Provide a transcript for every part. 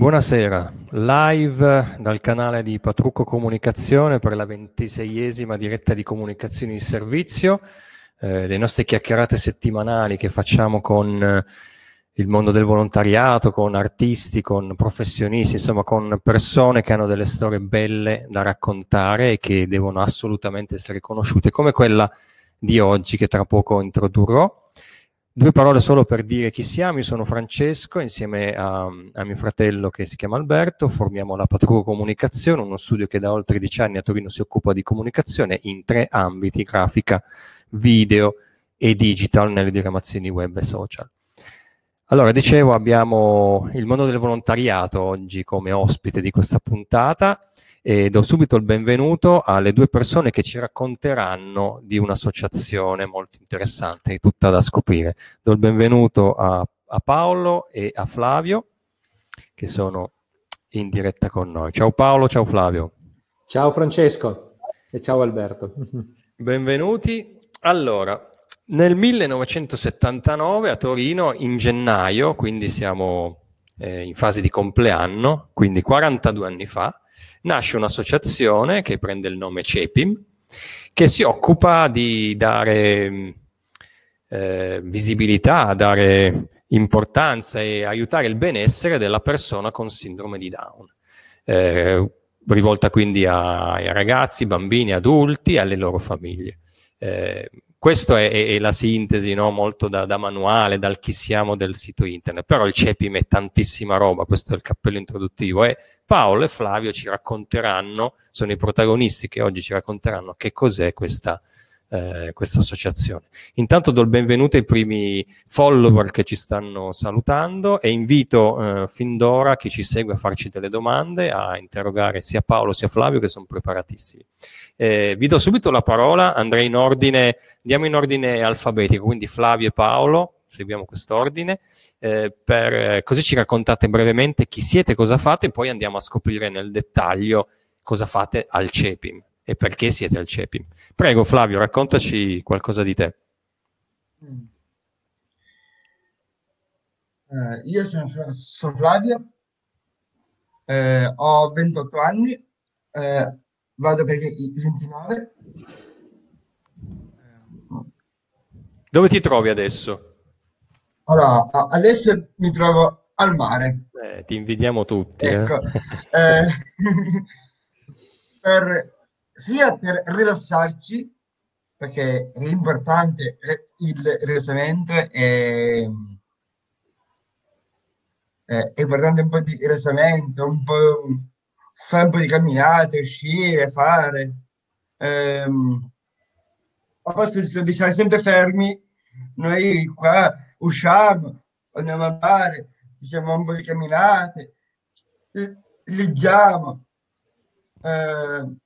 Buonasera, live dal canale di Patrucco Comunicazione per la ventiseiesima diretta di comunicazioni di servizio, eh, le nostre chiacchierate settimanali che facciamo con eh, il mondo del volontariato, con artisti, con professionisti, insomma con persone che hanno delle storie belle da raccontare e che devono assolutamente essere conosciute, come quella di oggi che tra poco introdurrò. Due parole solo per dire chi siamo. Io sono Francesco, insieme a, a mio fratello che si chiama Alberto, formiamo la Patruco Comunicazione, uno studio che da oltre dieci anni a Torino si occupa di comunicazione in tre ambiti, grafica, video e digital nelle diramazioni web e social. Allora, dicevo, abbiamo il mondo del volontariato oggi come ospite di questa puntata e do subito il benvenuto alle due persone che ci racconteranno di un'associazione molto interessante, tutta da scoprire. Do il benvenuto a, a Paolo e a Flavio che sono in diretta con noi. Ciao Paolo, ciao Flavio. Ciao Francesco e ciao Alberto. Benvenuti. Allora, nel 1979 a Torino, in gennaio, quindi siamo eh, in fase di compleanno, quindi 42 anni fa, nasce un'associazione che prende il nome CEPIM, che si occupa di dare eh, visibilità, dare importanza e aiutare il benessere della persona con sindrome di Down. Eh, rivolta quindi a, ai ragazzi, bambini, adulti e alle loro famiglie. Eh, questa è, è, la sintesi no? molto da, da, manuale, dal chi siamo del sito internet, però il CEPIM è tantissima roba, questo è il cappello introduttivo e Paolo e Flavio ci racconteranno, sono i protagonisti che oggi ci racconteranno che cos'è questa, eh, questa associazione. Intanto do il benvenuto ai primi follower che ci stanno salutando e invito eh, fin d'ora chi ci segue a farci delle domande, a interrogare sia Paolo sia Flavio che sono preparatissimi. Eh, vi do subito la parola, andrei in ordine, andiamo in ordine alfabetico, quindi Flavio e Paolo, seguiamo quest'ordine, eh, per, eh, così ci raccontate brevemente chi siete, cosa fate e poi andiamo a scoprire nel dettaglio cosa fate al CEPIM e perché siete al CEPIM. Prego Flavio, raccontaci qualcosa di te. Eh, io sono, sono Flavio, eh, ho 28 anni, eh, vado per i 29. Dove ti trovi adesso? Allora, adesso mi trovo al mare. Eh, ti invidiamo tutti. Eh. Ecco, eh. per, sia per rilassarci, perché è importante il rilassamento, è, è importante un po' di rilassamento, un po', fare un po' di camminate, uscire, fare. Ehm, a posto di stare sempre fermi, noi qua usciamo, andiamo al mare, facciamo un po' di camminate, leggiamo. Eh,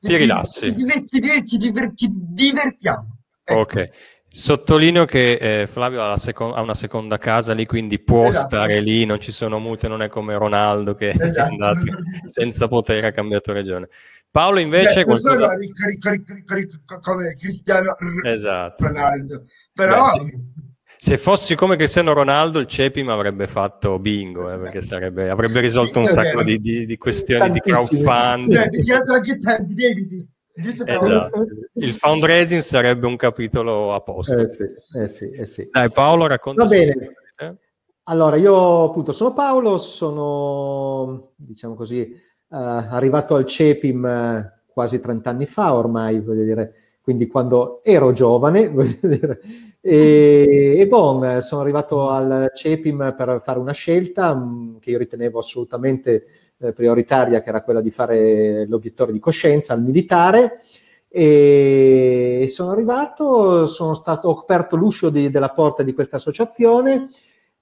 ti rilassi. Ci, ci, ci, diver, ci divertiamo. Ecco. Ok. Sottolineo che eh, Flavio ha, seco- ha, una seconda casa lì, quindi può esatto. stare lì, non ci sono multe, non è come Ronaldo che esatto. è andato senza potere, ha cambiato regione. Paolo invece... Beh, qualcosa... sono ricca, ricca, ricca, ricca, come Cristiano esatto. Ronaldo, però... Beh, sì se fossi come Cristiano Ronaldo, il Cepim avrebbe fatto bingo, eh, perché sarebbe, avrebbe risolto un sacco di, di, di questioni di crowdfunding. anche tanti debiti. Esatto. Il fundraising sarebbe un capitolo a posto. Eh sì, eh sì, eh sì. Dai Paolo, racconta. Va bene. Eh? Allora, io appunto sono Paolo, sono, diciamo così, uh, arrivato al CEPIM uh, quasi 30 anni fa ormai, voglio dire, quindi quando ero giovane, voglio dire, e, e bon, sono arrivato al CEPIM per fare una scelta mh, mm, che io ritenevo assolutamente eh, prioritaria, che era quella di fare l'obiettore di coscienza al militare. E sono arrivato, sono stato, ho aperto l'uscio di, della porta di questa associazione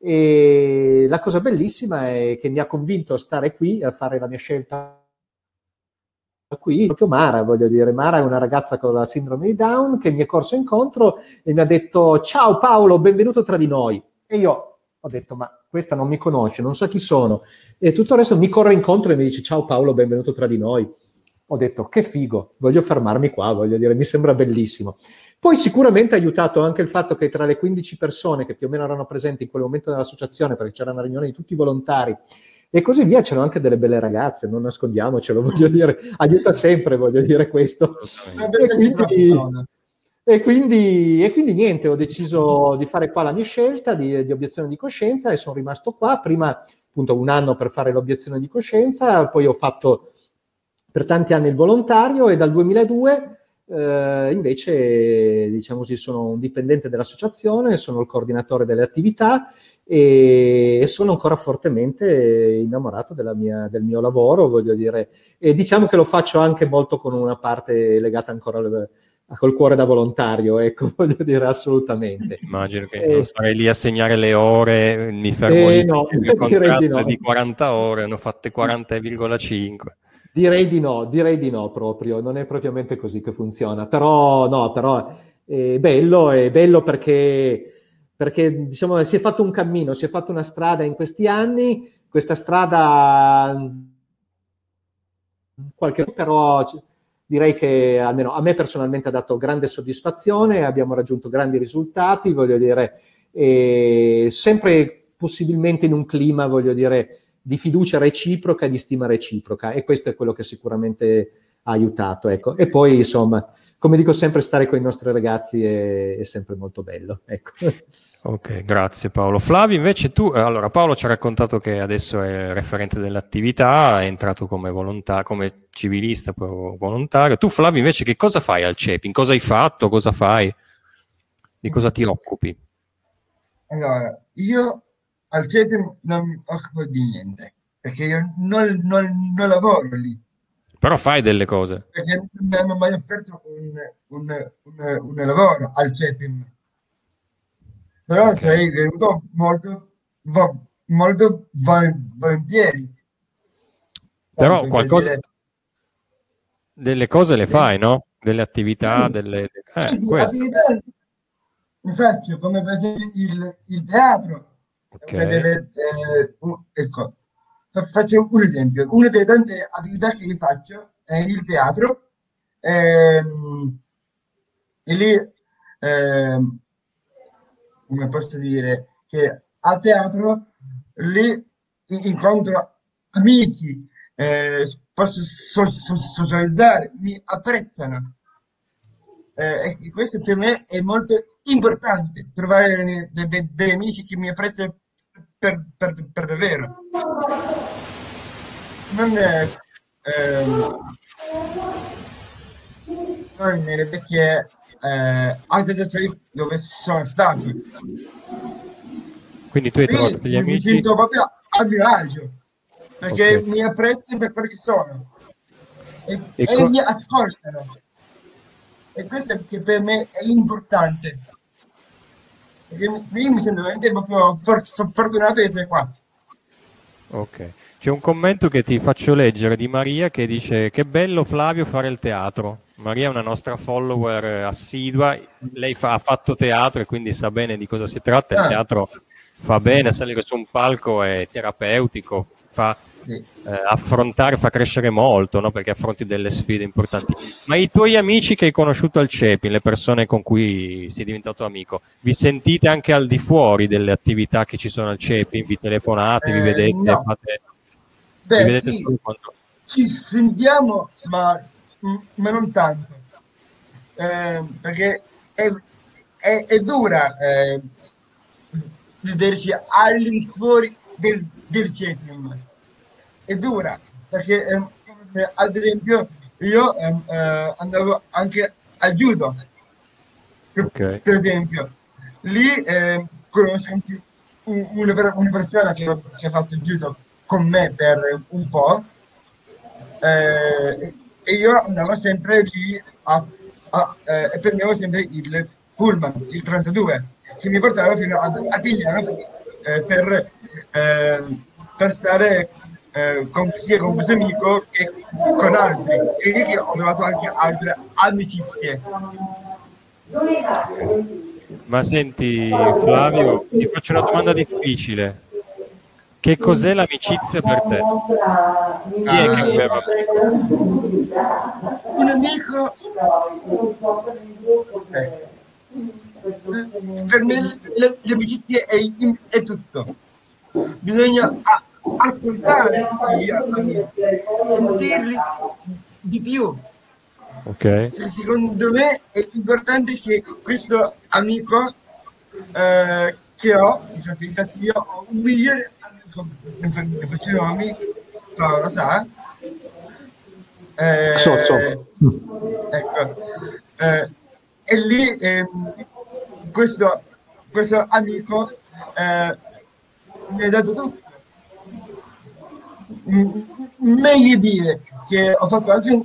e la cosa bellissima è che mi ha convinto a stare qui, a fare la mia scelta qui proprio Mara, voglio dire, Mara è una ragazza con la sindrome di Down che mi è corso incontro e mi ha detto ciao Paolo, benvenuto tra di noi. E io ho detto ma questa non mi conosce, non so chi sono. E tutto il resto mi corre incontro e mi dice ciao Paolo, benvenuto tra di noi. ho detto che figo, voglio fermarmi qua, voglio dire, mi sembra bellissimo. Poi sicuramente ha aiutato anche il fatto che tra le 15 persone che più o meno erano presenti in quel momento nell'associazione, perché c'era una riunione di tutti i volontari e così via, c'erano anche delle belle ragazze, non nascondiamocelo, voglio dire, aiuta sempre, voglio dire questo. E quindi, e quindi, e quindi, niente, ho deciso di fare qua la mia scelta di, di obiezione di coscienza e sono rimasto qua, prima appunto un anno per fare l'obiezione di coscienza, poi ho fatto per tanti anni il volontario e dal 2002 eh, invece, diciamo così, sono un dipendente dell'associazione, sono il coordinatore delle attività e, sono ancora fortemente innamorato mia, del mio lavoro, voglio dire. E diciamo che lo faccio anche molto con una parte legata ancora al, col cuore da volontario, ecco, voglio dire assolutamente. Immagino che eh, non starei lì a segnare le ore, mi fermo eh, lì, no, il contratto di, no. di 40 ore, ne ho fatte 40,5. Direi di no, direi di no proprio, non è propriamente così che funziona, però no, però è bello, è bello perché, perché diciamo, si è fatto un cammino, si è fatto una strada in questi anni, questa strada qualche però direi che almeno a me personalmente ha dato grande soddisfazione, abbiamo raggiunto grandi risultati, voglio dire, sempre possibilmente in un clima, voglio dire, di fiducia reciproca e di stima reciproca e questo è quello che sicuramente ha aiutato. Ecco. E poi, insomma, come dico sempre, stare con i nostri ragazzi è, è sempre molto bello. Ecco. Ok, grazie Paolo. Flavio, invece tu, eh, allora Paolo ci ha raccontato che adesso è referente dell'attività, è entrato come volontario, come civilista, poi volontario. Tu Flavio invece che cosa fai al CEPIN? Cosa hai fatto? Cosa fai? Di cosa ti occupi? Allora, io al CETEM non mi occupo di niente, perché io non, non, non, lavoro lì. Però fai delle cose. Perché non mi hanno mai offerto un, un, un, un lavoro al CEPIM. Però okay. sarei venuto molto, molto volentieri. Però qualcosa... Dire... Delle cose le fai, no? Delle attività, sì. delle... Eh, sì, attività ne faccio, come per esempio il, il teatro Okay. Delle, eh, ecco, faccio un esempio. Una delle tante attività che faccio è il teatro. Ehm, e lì, ehm, come posso dire, che a teatro lì incontro amici, eh, posso so, so, socializzare, mi apprezzano. Eh, e questo per me è molto importante, trovare dei, dei, dei amici che mi apprezzano per, per, per davvero. Non è... Ehm, non è perché eh, associazioni dove sono stati. Quindi tu hai trovato degli amici? Mi sento proprio a mio agio, perché okay. mi apprezzano per quello che sono e, e, e co- mi ascoltano. E questo che per me è importante. Perché qui mi sento veramente proprio fortunato di essere qua. Ok. C'è un commento che ti faccio leggere di Maria che dice che bello Flavio fare il teatro. Maria è una nostra follower assidua, lei fa, ha fatto teatro e quindi sa bene di cosa si tratta. Il ah. teatro fa bene, salire su un palco è terapeutico, fa eh, affrontare, fa crescere molto, no? perché affronti delle sfide importanti. Ma i tuoi amici che hai conosciuto al CEPI, le persone con cui sei diventato amico, vi sentite anche al di fuori delle attività che ci sono al CEPI? Vi telefonate, eh, vi vedete? No. Fate, Beh, sì. Ci sentiamo, ma, ma non tanto. Eh, perché è, è, è dura eh, vederci all'infuori del, del CEPI è dura perché eh, ad esempio io ehm, eh, andavo anche al judo okay. per esempio lì eh, conosco anche una, una persona che, che, ha fatto il judo con me per un po' eh, e io andavo sempre lì a, a, eh, e prendevo sempre il pullman il 32 che mi portava fino a, a Pigliano eh, per, per stare eh, con, sia con questo amico che con altri. E lì ho trovato anche altre amicizie. Ma senti Flavio ti faccio una domanda difficile Che cos'è l'amicizia per te? Chi è che aveva Un amico... Per me l'amicizia è, è tutto. Bisogna ascoltare gli amici, sentirli di più. Okay. Secondo me è importante che questo amico eh, che ho, infatti io ho un migliore faccio nomi, Paolo sa. Eh, so, so. Ecco. Eh, e lì ehm, questo, questo amico eh, mi ha dato tutto. Meglio dire che ho fatto anche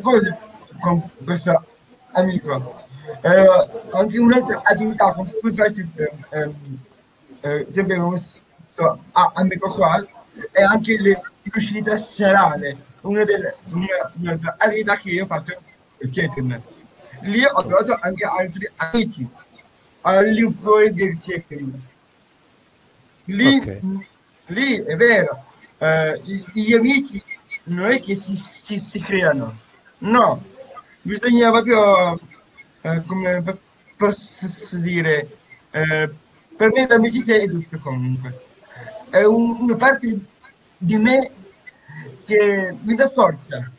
cose con questo amico. Eh, anche un'altra attività con cui faccio eh, eh, sempre con questo amico qua è anche le uscite serali, una delle una, una attività che io faccio il Lì ho trovato anche altri amici all'infuori del check-in. Lì, okay. lì è vero, eh, gli amici non è che si, si, si creano, no, bisogna proprio, eh, come posso dire, eh, per me l'amicizia è tutto comunque. È un, una parte di me che mi dà forza.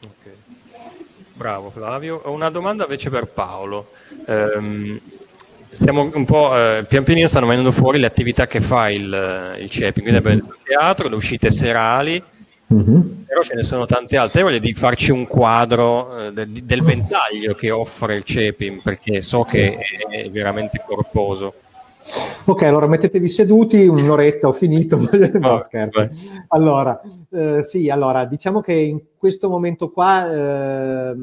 Okay. Bravo Flavio. Ho una domanda invece per Paolo. Um, stiamo un po' eh, pian pianino stanno venendo fuori le attività che fa il, il CEPI, quindi abbiamo il teatro, le uscite serali, Mm-hmm. Però ce ne sono tante altre. Voglio di farci un quadro eh, del, del, ventaglio che offre il CEPIM, perché so che è veramente corposo. Ok, allora mettetevi seduti, un'oretta ho finito. no, oh, allora, eh, sì, allora, diciamo che in questo momento qua eh,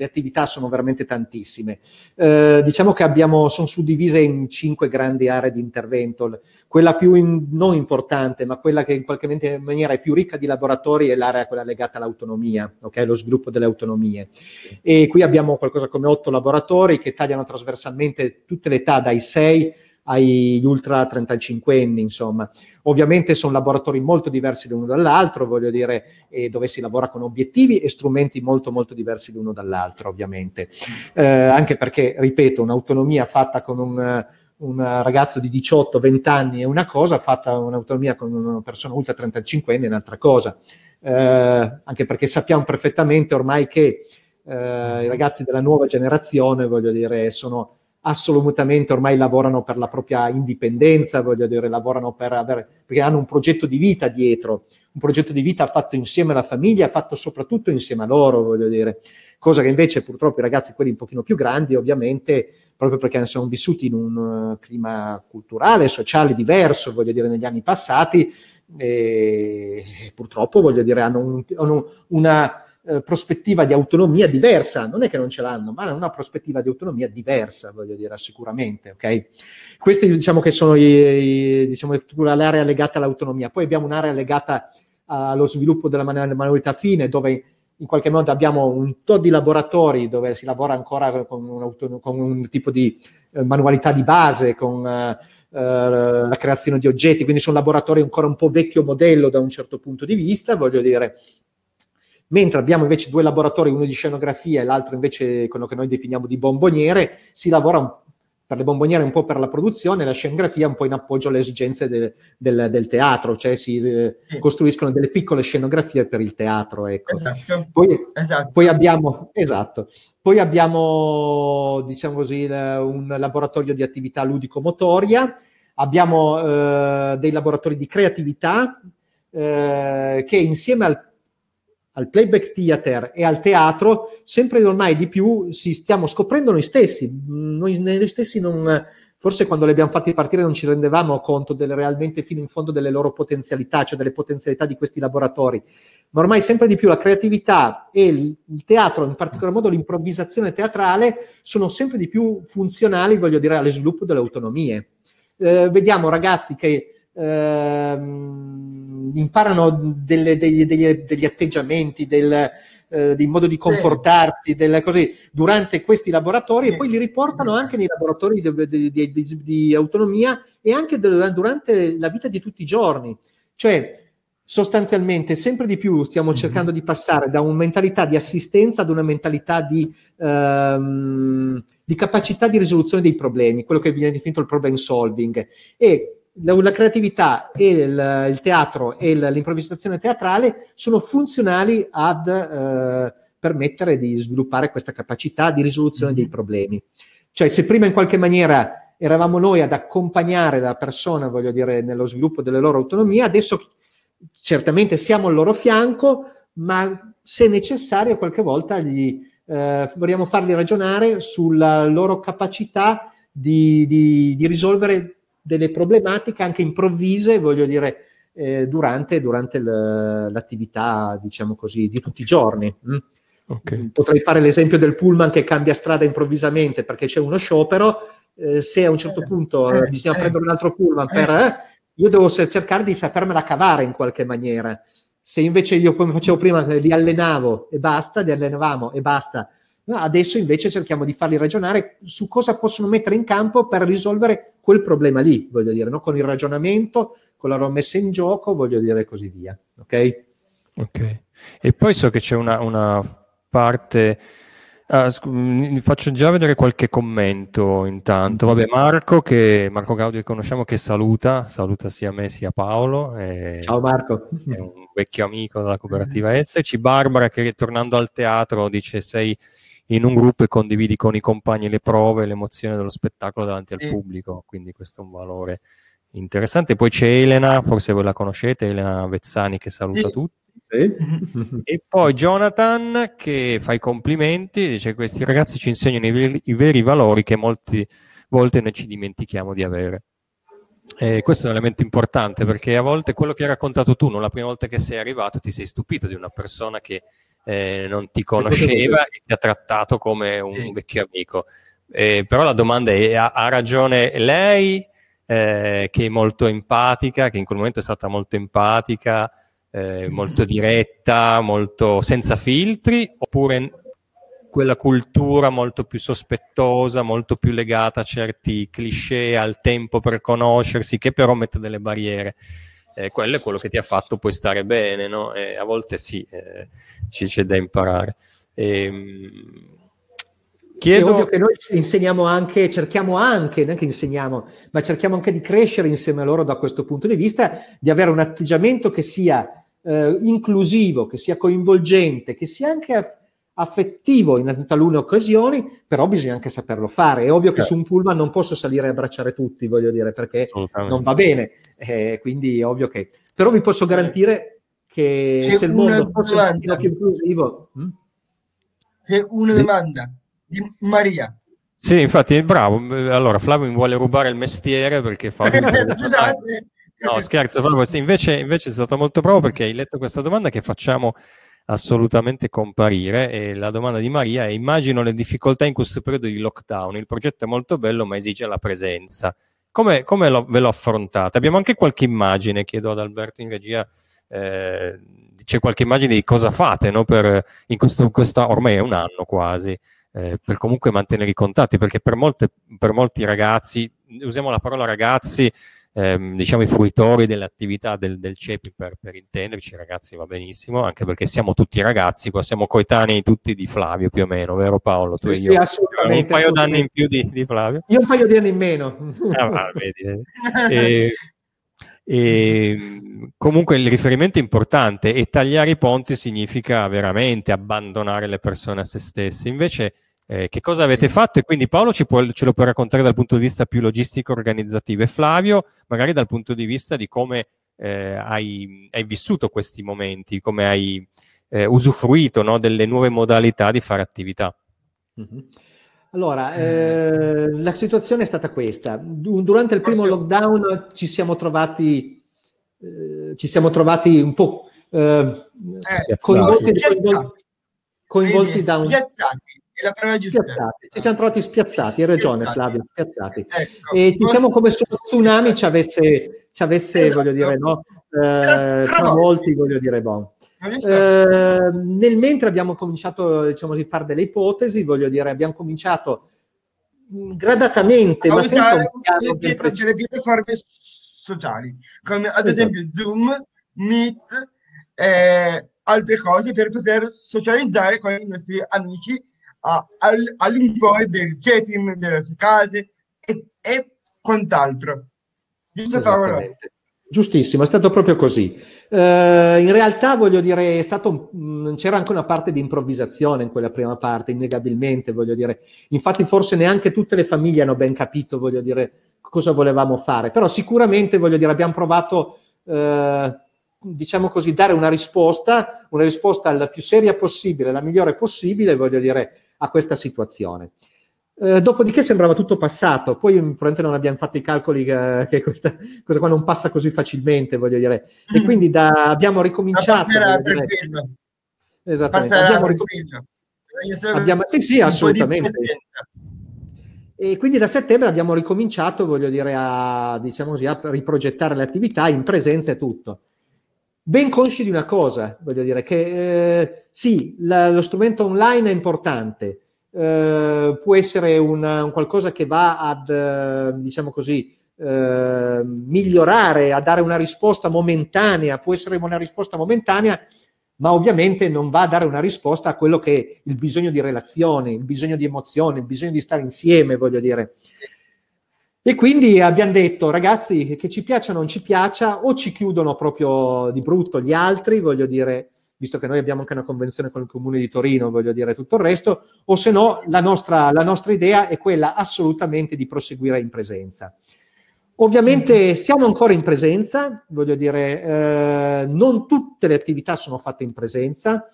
le attività sono veramente tantissime. Eh, diciamo che abbiamo, sono suddivise in cinque grandi aree di intervento. Quella più in, non importante, ma quella che in qualche maniera è più ricca di laboratori è l'area quella legata all'autonomia, okay? lo sviluppo delle autonomie. E qui abbiamo qualcosa come otto laboratori che tagliano trasversalmente tutte le età dai 6 agli ultra 35 anni, insomma. Ovviamente sono laboratori molto diversi l'uno dall'altro, voglio dire, eh, dove si lavora con obiettivi e strumenti molto molto diversi l'uno dall'altro, ovviamente. Eh, anche perché, ripeto, un'autonomia fatta con un, un ragazzo di 18-20 anni è una cosa, fatta un'autonomia con una persona ultra 35 anni è un'altra cosa. Eh, anche perché sappiamo perfettamente ormai che eh, i ragazzi della nuova generazione, voglio dire, sono assolutamente ormai lavorano per la propria indipendenza, voglio dire, lavorano per avere, perché hanno un progetto di vita dietro, un progetto di vita fatto insieme alla famiglia, fatto soprattutto insieme a loro, voglio dire, cosa che invece purtroppo i ragazzi, quelli un pochino più grandi, ovviamente, proprio perché sono vissuti in un uh, clima culturale, sociale diverso, voglio dire, negli anni passati, e purtroppo, voglio dire, hanno, un, hanno una eh, prospettiva di autonomia diversa, non è che non ce l'hanno, ma hanno una prospettiva di autonomia diversa, voglio dire, sicuramente, ok? Questi diciamo che sono i, i, diciamo, l'area legata all'autonomia. Poi abbiamo un'area legata allo sviluppo della manualità fine, dove in qualche modo abbiamo un tot di laboratori dove si lavora ancora con un, con un tipo di eh, manualità di base, con eh, la creazione di oggetti, quindi sono laboratori ancora un po' vecchio modello da un certo punto di vista, voglio dire, mentre abbiamo invece due laboratori, uno di scenografia e l'altro invece quello che noi definiamo di bomboniere, si lavora per le bomboniere un po' per la produzione, la scenografia un po' in appoggio alle esigenze de, del, del, teatro, cioè si eh, costruiscono delle piccole scenografie per il teatro. Ecco. Esatto. Poi, esatto. poi, abbiamo, esatto. Poi abbiamo, diciamo così, un laboratorio di attività ludico-motoria, abbiamo eh, dei laboratori di creatività eh, che insieme al al playback theater e al teatro, sempre ormai di più si stiamo scoprendo noi stessi. Noi, noi stessi non, forse quando li abbiamo fatti partire non ci rendevamo conto delle, realmente fino in fondo delle loro potenzialità, cioè delle potenzialità di questi laboratori. Ma ormai sempre di più la creatività e il, il teatro, in particolar modo l'improvvisazione teatrale, sono sempre di più funzionali, voglio dire, allo sviluppo delle autonomie. Eh, vediamo ragazzi che ehm, imparano delle, degli, degli, degli, atteggiamenti, del, eh, del modo di comportarsi, delle cose, durante questi laboratori e poi li riportano anche nei laboratori di, di, di, di autonomia e anche durante la vita di tutti i giorni. Cioè, sostanzialmente sempre di più stiamo mhm. cercando di passare da una mentalità di assistenza ad una mentalità di, ehm, di, capacità di risoluzione dei problemi, quello che viene definito il problem solving. E la, la creatività e il, il teatro e l'improvvisazione teatrale sono funzionali ad eh, permettere di sviluppare questa capacità di risoluzione dei mhm. problemi. Cioè se prima in qualche maniera eravamo noi ad accompagnare la persona, voglio dire, nello sviluppo delle loro autonomie, adesso certamente siamo al loro fianco, ma se necessario qualche volta gli, eh, vogliamo farli ragionare sulla loro capacità di, di, di risolvere delle problematiche anche improvvise, voglio dire, eh, durante, durante l'attività, diciamo così, di tutti i giorni. Mm? Okay. Potrei fare l'esempio del pullman che cambia strada improvvisamente perché c'è uno sciopero. Eh, se a un certo punto eh, bisogna prendere un altro pullman per eh, io devo cercare di sapermela cavare in qualche maniera. Se invece io, come facevo prima, li allenavo e basta, li allenavamo e basta, adesso invece cerchiamo di farli ragionare su cosa possono mettere in campo per risolvere quel problema lì, voglio dire, no? con il ragionamento, con la loro messa in gioco, voglio dire, così via. Ok? Ok. E poi so che c'è una, una parte Ah, scu- faccio già vedere qualche commento intanto. Vabbè, Marco, che, Marco Gaudio che conosciamo, che saluta, saluta sia me sia Paolo. Ciao Marco. È un vecchio amico della cooperativa Esserci. Barbara che tornando al teatro dice sei in un gruppo e condividi con i compagni le prove l'emozione dello spettacolo davanti al pubblico, quindi questo è un valore interessante. Poi c'è Elena, forse voi la conoscete, Elena Vezzani che saluta sì. tutti. Sì. e poi Jonathan che fa i complimenti, dice questi ragazzi ci insegnano i veri, i veri valori che molte volte noi ci dimentichiamo di avere. E questo è un elemento importante perché a volte quello che hai raccontato tu, non la prima volta che sei arrivato, ti sei stupito di una persona che eh, non ti conosceva e ti ha trattato come un sì. vecchio amico. Eh, però la domanda è: ha, ha ragione lei, eh, che è molto empatica, che in quel momento è stata molto empatica, eh, molto diretta, molto senza filtri, oppure quella cultura molto più sospettosa, molto più legata a certi cliché, al tempo per conoscersi, che però mette delle barriere. Eh, quello è quello che ti ha fatto poi stare bene, no? E a volte sì, eh, ci c'è da imparare. E, ehm, chiedo... È ovvio che noi insegniamo anche, cerchiamo anche, non che insegniamo, ma cerchiamo anche di crescere insieme a loro da questo punto di vista, di avere un atteggiamento che sia eh, inclusivo, che sia coinvolgente, che sia anche affettivo in talune occasioni, però bisogna anche saperlo fare. È ovvio che certo. su un pullman non posso salire e abbracciare tutti, voglio dire, perché non va bene. Eh, quindi è ovvio che... Però vi posso garantire che C'è se il mondo fosse un po' più inclusivo... Hm? C'è una domanda di Maria. Sì, infatti, bravo. Allora, Flavio mi vuole rubare il mestiere perché fa... Scusate. No, scherzo, proprio. Invece, invece è stato molto bravo perché hai letto questa domanda che facciamo assolutamente comparire e la domanda di Maria è immagino le difficoltà in questo periodo di lockdown, il progetto è molto bello ma esige la presenza. Come, come lo, ve lo affrontate? Abbiamo anche qualche immagine, chiedo ad Alberto in regia, eh, c'è qualche immagine di cosa fate no? per, in questo, questa, ormai è un anno quasi, eh, per comunque mantenere i contatti, perché per, molte, per molti ragazzi, usiamo la parola ragazzi, ehm, diciamo i fruitori dell'attività del, del CEPI per, per, intenderci, ragazzi va benissimo, anche perché siamo tutti ragazzi, qua siamo coetanei tutti di Flavio più o meno, vero Paolo? Tu sì, e io. un paio d'anni in più di, di, Flavio. Io un paio di anni in meno. Ah, va, vedi. E, e, comunque il riferimento è importante e tagliare i ponti significa veramente abbandonare le persone a se stesse. Invece eh, che cosa avete fatto? E quindi Paolo può, ce lo può raccontare dal punto di vista più logistico organizzativo e Flavio magari dal punto di vista di come eh, hai, hai, vissuto questi momenti, come hai eh, usufruito no, delle nuove modalità di fare attività. Mm-hmm. Allora, eh, la situazione è stata questa. Durante il primo lockdown ci siamo trovati, eh, ci siamo trovati un po' eh, coinvolti, coinvolti, coinvolti da un... è la parola giusta. Spiazzati. Ci siamo trovati spiazzati, hai ragione Flavio, spiazzati. Ecco, e diciamo come se lo tsunami ci avesse, ci avesse esatto. voglio dire, no? Eh, tra molti, voglio dire, boh. Eh, nel mentre abbiamo cominciato diciamo, a fare delle ipotesi, voglio dire, abbiamo cominciato gradatamente, ma senza un piano ben preciso. delle piattaforme sociali, come ad esatto. esempio Zoom, Meet, eh, altre cose per poter socializzare con i nostri amici a, al, all'infuori del CEPIM, delle nostre case e, e quant'altro. Giusto Paolo? Giustissimo, è stato proprio così. Uh, in realtà, voglio dire, mh, mm, c'era anche una parte di improvvisazione in quella prima parte, innegabilmente, voglio dire. Infatti, forse neanche tutte le famiglie hanno ben capito, voglio dire, cosa volevamo fare. Però sicuramente, voglio dire, abbiamo provato, uh, diciamo così, dare una risposta, una risposta la più seria possibile, la migliore possibile, voglio dire, a questa situazione. Eh, dopodiché sembrava tutto passato, poi probabilmente non abbiamo fatto i calcoli che, che questa cosa qua non passa così facilmente, voglio dire. E mm. quindi da, abbiamo ricominciato. Passerà tranquillo. Esattamente. Passerà abbiamo ricominciato. Abbiamo, sì, sì, assolutamente. E quindi da settembre abbiamo ricominciato, voglio dire, a, diciamo così, a riprogettare le attività in presenza e tutto. Ben consci di una cosa, voglio dire, che eh, sì, la, lo strumento online è importante, eh, può essere una, un qualcosa che va ad, eh, diciamo così, eh, migliorare, a dare una risposta momentanea, può essere una risposta momentanea, ma ovviamente non va a dare una risposta a quello che è il bisogno di relazione, il bisogno di emozione, il bisogno di stare insieme, voglio dire. E quindi abbiamo detto, ragazzi, che ci piaccia o non ci piaccia, o ci chiudono proprio di brutto gli altri, voglio dire, visto che noi abbiamo anche una convenzione con il comune di Torino, voglio dire tutto il resto, o se no la nostra, la nostra idea è quella assolutamente di proseguire in presenza. Ovviamente siamo ancora in presenza, voglio dire, eh, non tutte le attività sono fatte in presenza,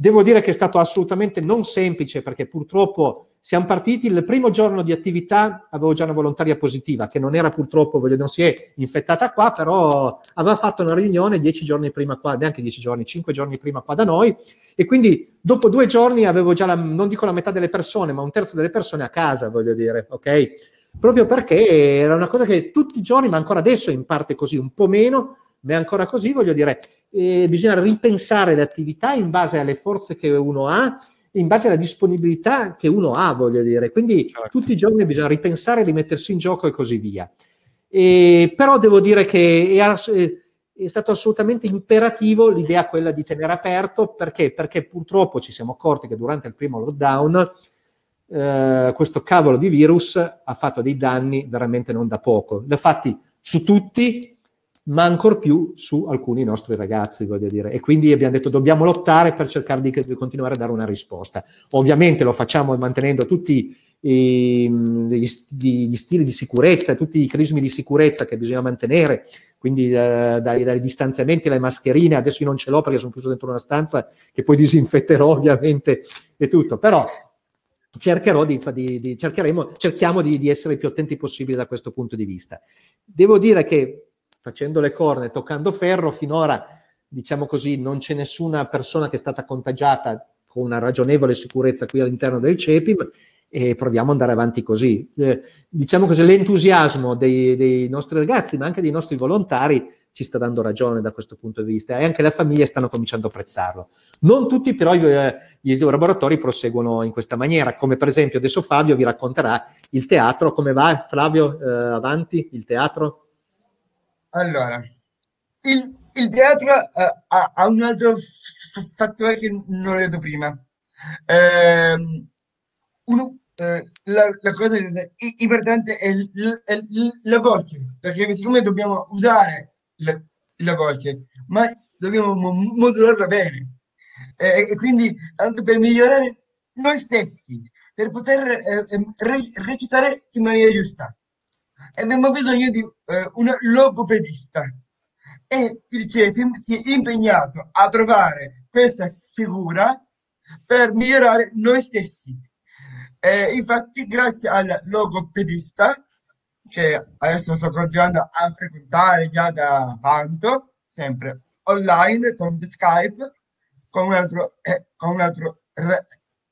Devo dire che è stato assolutamente non semplice perché purtroppo siamo partiti il primo giorno di attività, avevo già una volontaria positiva che non era purtroppo, voglio, non si è infettata qua, però aveva fatto una riunione dieci giorni prima qua, neanche dieci giorni, cinque giorni prima qua da noi e quindi dopo due giorni avevo già, la, non dico la metà delle persone, ma un terzo delle persone a casa, voglio dire, ok? Proprio perché era una cosa che tutti i giorni, ma ancora adesso in parte così, un po' meno, ma è ancora così, voglio dire, eh, bisogna ripensare le attività in base alle forze che uno ha, in base alla disponibilità che uno ha, voglio dire. Quindi certo. tutti i giorni bisogna ripensare, rimettersi in gioco e così via. E, però devo dire che è, è, stato assolutamente imperativo l'idea quella di tenere aperto, perché? Perché purtroppo ci siamo accorti che durante il primo lockdown eh, questo cavolo di virus ha fatto dei danni veramente non da poco. Li ha fatti su tutti, ma ancor più su alcuni nostri ragazzi, voglio dire. E quindi abbiamo detto dobbiamo lottare per cercare di, di continuare a dare una risposta. Ovviamente lo facciamo mantenendo tutti i, gli, gli, stili di sicurezza, tutti i crismi di sicurezza che bisogna mantenere, quindi eh, dai, dai, distanziamenti alle mascherine, adesso io non ce l'ho perché sono chiuso dentro una stanza che poi disinfetterò ovviamente e tutto, però cercherò di, di, di cercheremo, cerchiamo di, di essere più attenti possibile da questo punto di vista. Devo dire che facendo le corna toccando ferro, finora, diciamo così, non c'è nessuna persona che è stata contagiata con una ragionevole sicurezza qui all'interno del CEPIM e proviamo ad andare avanti così. Eh, diciamo così, l'entusiasmo dei, dei, nostri ragazzi, ma anche dei nostri volontari, ci sta dando ragione da questo punto di vista e anche le famiglie stanno cominciando a apprezzarlo. Non tutti però eh, gli laboratori proseguono in questa maniera, come per esempio adesso Fabio vi racconterà il teatro, come va Flavio, eh, avanti, il teatro? Allora, il, il teatro uh, ha, ha, un altro fattore che non ho detto prima. Eh, uno, eh, la, la, cosa importante è, è la voce, perché siccome dobbiamo usare la, la voce, ma dobbiamo modularla bene. Eh, e quindi anche per migliorare noi stessi, per poter eh, ehm, re- recitare in maniera giusta abbiamo bisogno di eh, un logopedista e CEPIM si è impegnato a trovare questa figura per migliorare noi stessi. Eh, infatti, grazie al logopedista, che adesso sto continuando a frequentare già da tanto, sempre online, tramite Skype, con un altro, eh, con un altro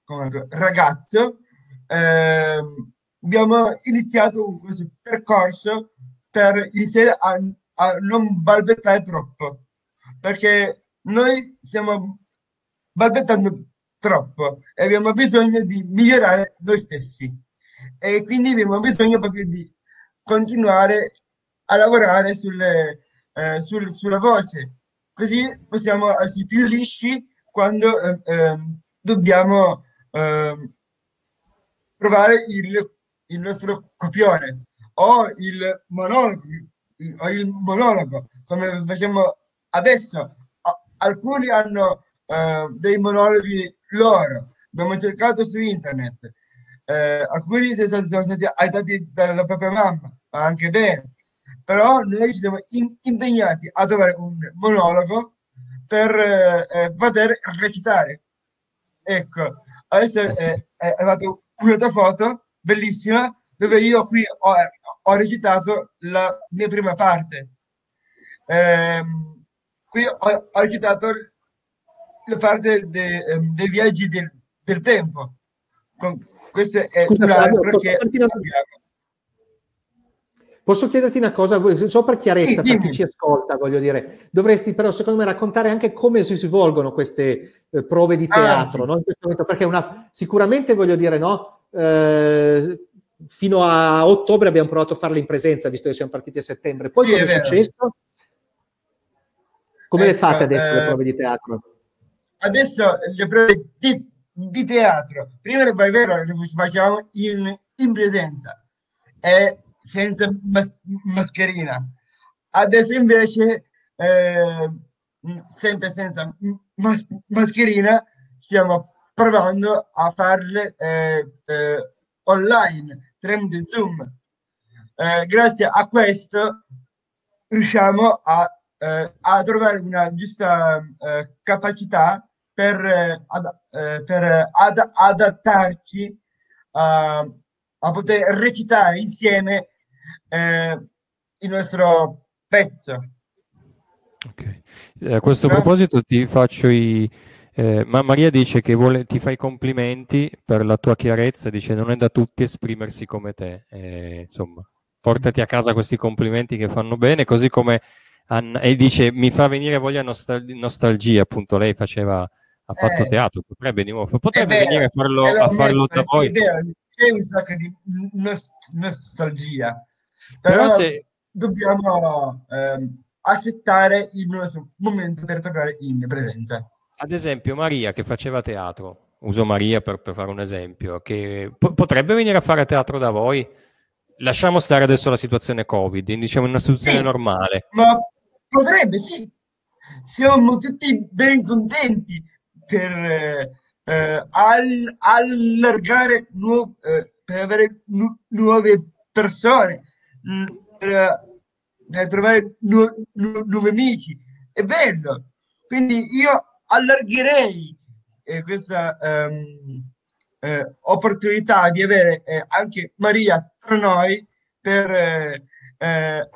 come ragazzo, eh, abbiamo iniziato un percorso per iniziare a, a non balbettare troppo, perché noi stiamo balbettando troppo e abbiamo bisogno di migliorare noi stessi. E quindi abbiamo bisogno proprio di continuare a lavorare sulle, eh, sul, sulla voce così possiamo essere più lisci quando eh, eh, dobbiamo ehm, provare il, il, nostro copione o il monologo, o il monologo come facciamo adesso. Alcuni hanno eh, dei monologhi loro, abbiamo cercato su internet, eh, alcuni sono stati aiutati dalla propria mamma, ma anche bene, però noi ci siamo in, impegnati a trovare un monologo per eh, poter recitare. Ecco, adesso è, è arrivata un'altra foto bellissima dove io qui ho, ho recitato la mia prima parte. Eh, qui ho, ho recitato la parte de, um, dei viaggi del, del tempo. Con, questo è Scusa, Fabio, che. Posso chiederti una cosa, solo per chiarezza, sì, per chi ci ascolta, voglio dire, dovresti però secondo me raccontare anche come si svolgono queste eh, prove di ah, teatro, ah, sì. no? In questo momento, perché una, sicuramente voglio dire, no? Eh, fino a ottobre abbiamo provato a farle in presenza, visto che siamo partiti a settembre. Poi sì, cosa è, è successo? Come ecco, le fate adesso eh, le prove di teatro? Adesso le prove di, di teatro, prima è vero, le facciamo in, in presenza. E senza mas- mascherina. Adesso invece, eh, sempre senza mas- mascherina, stiamo provando a farle eh, eh, online tramite Zoom. Eh, grazie a questo riusciamo a, eh, a trovare una giusta eh, capacità per, ad, per ad- adattarci a, a poter recitare insieme eh, il nostro pezzo. Okay. Eh, a questo no? proposito ti faccio i... Eh, ma Maria dice che vuole, ti fa i complimenti per la tua chiarezza, dice non è da tutti esprimersi come te. Eh, insomma, portati a casa questi complimenti che fanno bene, così come Anna, e dice mi fa venire voglia nostal- nostalgia, appunto lei faceva, ha fatto eh, teatro, potrebbe, di nuovo, potrebbe vero, venire a farlo, a farlo da voi. C'è un sacco di nostalgia però, Però se... dobbiamo ehm, aspettare il nostro momento per tornare in presenza. Ad esempio Maria che faceva teatro, uso Maria per, per fare un esempio, che po- potrebbe venire a fare teatro da voi? Lasciamo stare adesso la situazione Covid, diciamo in una situazione sì, normale. Ma potrebbe, sì. Siamo tutti ben contenti per eh, eh all- allargare, nu- eh, per avere nu- nuove persone per, per trovare nu- nuovi amici. È bello. Quindi io allargherei eh, questa um, eh, opportunità di avere eh, anche Maria tra noi per, eh, eh,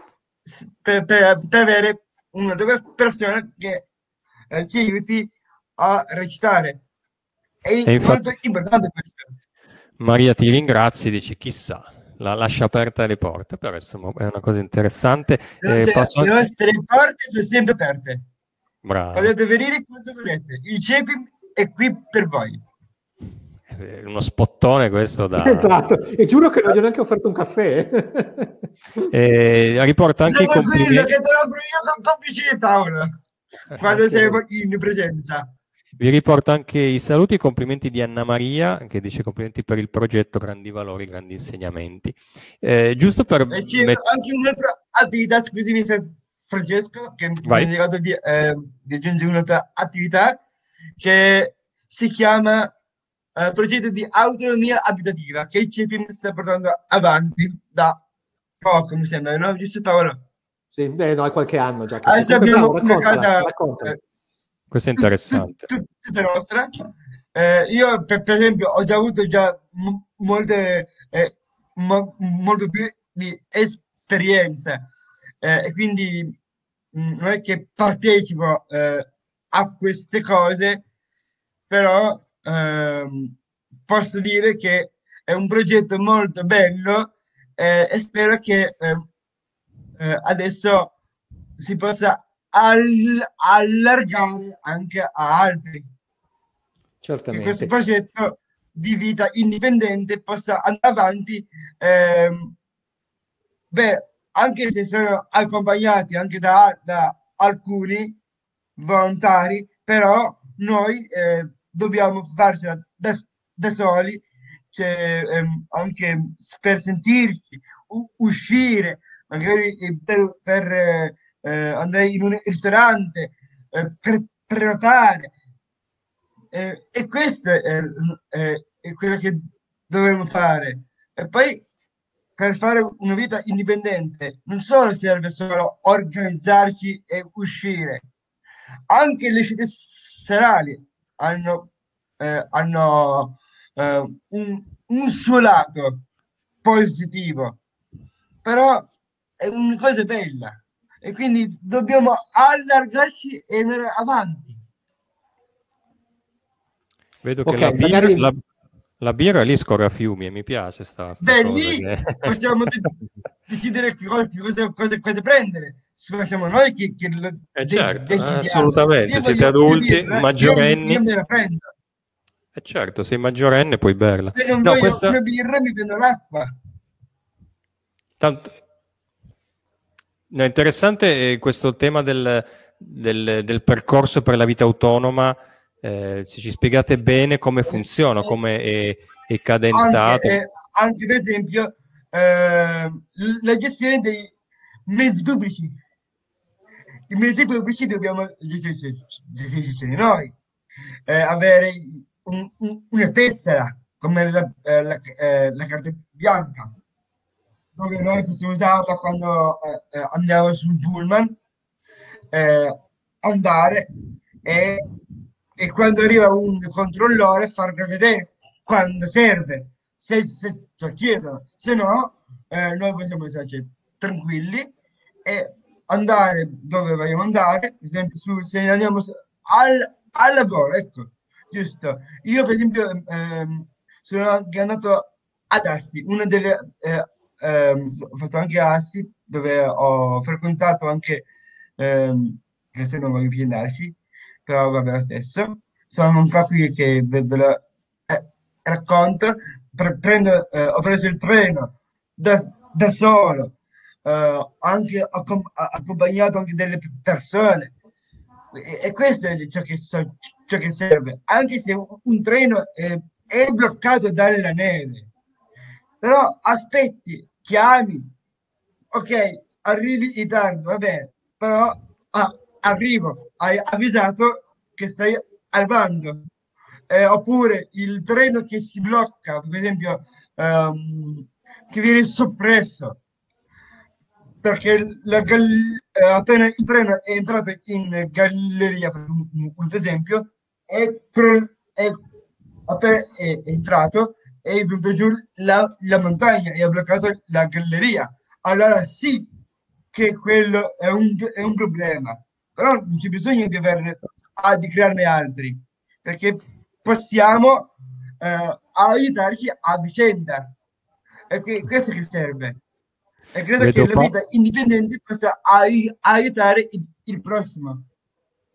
per, per, per, avere una due persone che eh, ci aiuti a recitare. È, infatti, molto importante questo. Maria ti ringrazi, dici chissà la lascia aperta le porte, però insomma è una cosa interessante. Le, posso... le nostre porte sono sempre aperte. Bravo. Potete venire quando volete. Il CEPI è qui per voi. È uno spottone questo da... Esatto, e giuro che non gli ho neanche offerto un caffè. eh, riporta anche i complimenti... che te l'ho io con complicità, Paolo, quando okay. sei in presenza. Vi riporto anche i saluti e i complimenti di Anna Maria, che dice complimenti per il progetto, grandi valori, grandi insegnamenti. Eh, giusto per... E c'è met- anche un'altra attività, scusami Francesco, che Vai. mi è arrivato di, eh, di aggiungere un'altra attività che si chiama eh, progetto di autonomia abitativa, che il CEPIM sta portando avanti da poco, mi sembra, no? Giusto Paolo? Sì, beh, no, è qualche anno già. Adesso abbiamo bravo, una casa... Racconta. Questo è interessante. Tutta nostra. Eh, io, per, per, esempio, ho già avuto già m- molte, eh, mo- molto più di esperienza eh, e quindi non è che partecipo eh, a queste cose, però ehm, posso dire che è un progetto molto bello eh, e spero che eh, eh, adesso si possa all- allargare anche a altri. Certamente. Che questo progetto di vita indipendente possa andare avanti, ehm, beh, anche se sono accompagnati anche da, da alcuni volontari, però noi eh, dobbiamo farcela da, da soli, cioè, ehm, anche per sentirci, u- uscire, magari per, per eh, andare in un ristorante, eh, per prenotare. Eh, e questo è, è, è quello che dovremmo fare. E poi per fare una vita indipendente non solo serve solo organizzarci e uscire, anche le città serali hanno, eh, hanno eh, un, un suo lato positivo, però è una cosa bella e quindi dobbiamo allargarci e andare avanti. Vedo che okay, la, birra, magari... la, la, birra, lì scorre a fiumi e mi piace sta, sta Beh, lì che... possiamo decidere cosa, cosa, cosa, cosa prendere. Siamo noi che, che lo eh certo, eh, assolutamente, siete adulti, birra, maggiorenni. Io, io me la prendo. Eh certo, sei maggiorenne puoi berla. Se non no, voglio questa... una birra mi prendo l'acqua. Tanto... No, interessante questo tema del, del, del percorso per la vita autonoma eh, se ci spiegate bene come funziona, come è, è cadenzato. Anche, eh, anche, per esempio eh, la gestione dei mezzi pubblici. I mezzi pubblici dobbiamo gestire noi, eh, avere un, un, una tessera come la, eh, la, la, carta bianca, dove noi possiamo usarla quando andiamo sul pullman, andare e e quando arriva un controllore farvi vedere quando serve, se, se ci chiedono, se no eh, noi possiamo starci tranquilli e andare dove vogliamo andare, per esempio su, se andiamo al, al lavoro, ecco, giusto. Io per esempio ehm, sono anche andato ad Asti, una delle... Eh, ehm, ho fatto anche Asti, dove ho frequentato anche, ehm, se non voglio più andarci, però vabbè lo stesso. Sono un qui che ve, ve lo eh, racconto. Pre- prendo, eh, ho preso il treno da, da solo, eh, anche accom- accompagnato anche delle persone. E, e questo è ciò che, ciò che, serve, anche se un, treno è, bloccato dalla neve. Però aspetti, chiami, ok, arrivi in ritardo, va bene, però ah, arrivo, hai avvisato che stai arrivando. Eh, oppure il treno che si blocca, per esempio, ehm, che viene soppresso perché la eh, appena il treno è entrato in galleria, per esempio, è, è appena è entrato è venuto giù la, la montagna e ha bloccato la galleria. Allora sì che quello è un, è un problema però non c'è bisogno di, averne, ah, di crearne altri, perché possiamo eh, aiutarci a vicenda. E que- questo che serve. E credo Vedo che la vita indipendente possa ai- aiutare il, il, prossimo.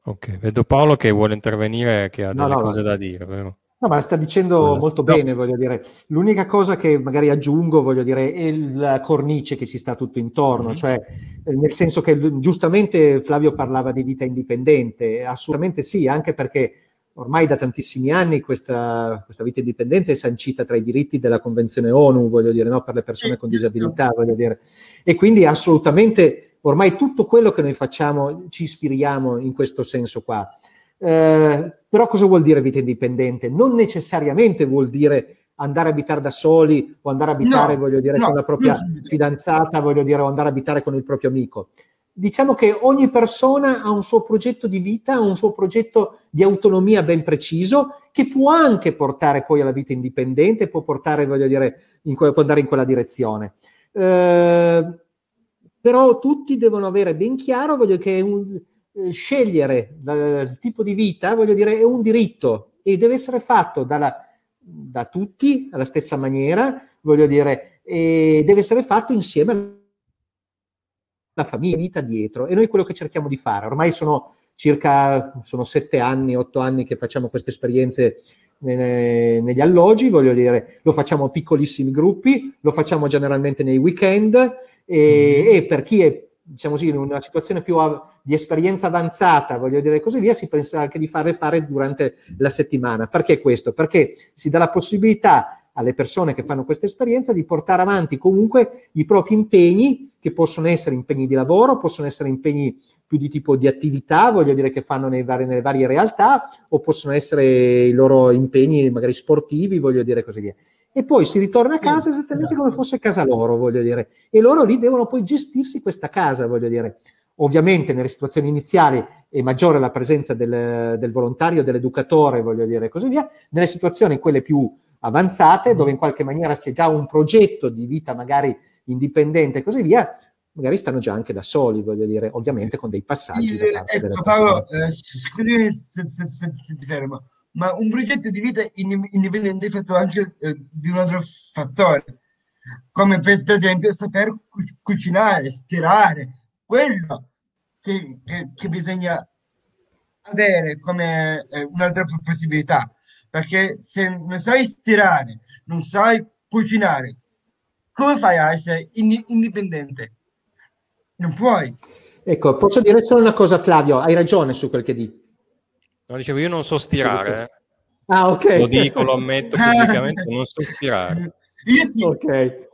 Ok, vedo Paolo che vuole intervenire, che ha no, delle no, cose no. da dire, vero? No, ma la sta dicendo no. molto bene, voglio dire. L'unica cosa che magari aggiungo, voglio dire, è la cornice che si sta tutto intorno, mm-hmm. cioè eh, nel senso che giustamente Flavio parlava di vita indipendente, assolutamente sì, anche perché ormai da tantissimi anni questa, questa vita indipendente è sancita tra i diritti della Convenzione ONU, voglio dire, no? per le persone con disabilità, voglio dire. E quindi assolutamente ormai tutto quello che noi facciamo ci ispiriamo in questo senso qua. Eh, però cosa vuol dire vita indipendente? Non necessariamente vuol dire andare a abitare da soli o andare a abitare, no, voglio dire, no, con la propria fidanzata, voglio dire, o andare a abitare con il proprio amico. Diciamo che ogni persona ha un suo progetto di vita, ha un suo progetto di autonomia ben preciso, che può anche portare poi alla vita indipendente, può portare, voglio dire, in, può andare in quella direzione. Eh, però tutti devono avere ben chiaro, voglio che è un, eh, scegliere il tipo di vita, voglio dire, è un diritto e deve essere fatto dalla, da tutti alla stessa maniera, voglio dire, e deve essere fatto insieme alla famiglia, vita dietro. E noi quello che cerchiamo di fare, ormai sono circa sono sette anni, otto anni che facciamo queste esperienze negli alloggi, voglio dire, lo facciamo a piccolissimi gruppi, lo facciamo generalmente nei weekend e, mm. e per chi è diciamo così, in una situazione più di esperienza avanzata, voglio dire così via, si pensa anche di farle fare durante la settimana. Perché questo? Perché si dà la possibilità alle persone che fanno questa esperienza di portare avanti comunque i propri impegni, che possono essere impegni di lavoro, possono essere impegni più di tipo di attività, voglio dire che fanno vari, nelle varie realtà, o possono essere i loro impegni magari sportivi, voglio dire così via e poi si ritorna a casa esattamente come fosse casa loro, voglio dire. E loro lì devono poi gestirsi questa casa, voglio dire. Ovviamente nelle situazioni iniziali è maggiore la presenza del, del volontario, dell'educatore, voglio dire, e così via. Nelle situazioni quelle più avanzate, dove in qualche maniera c'è già un progetto di vita magari indipendente e così via, magari stanno già anche da soli, voglio dire, ovviamente con dei passaggi. Sì, ecco, Paolo, eh, scusami se, se, se, se ti fermo ma un progetto di vita indipendente è fatto anche eh, di un altro fattore, come per, per esempio saper cu- cucinare, stirare, quello che, che, che bisogna avere come eh, un'altra possibilità, perché se non sai stirare, non sai cucinare, come fai a essere in- indipendente? Non puoi. Ecco, posso dire solo una cosa, Flavio, hai ragione su quel che dici No, dicevo, io non so stirare. Eh. Ah, ok. Lo dico, lo ammetto pubblicamente, non so stirare. Io sì. Ok.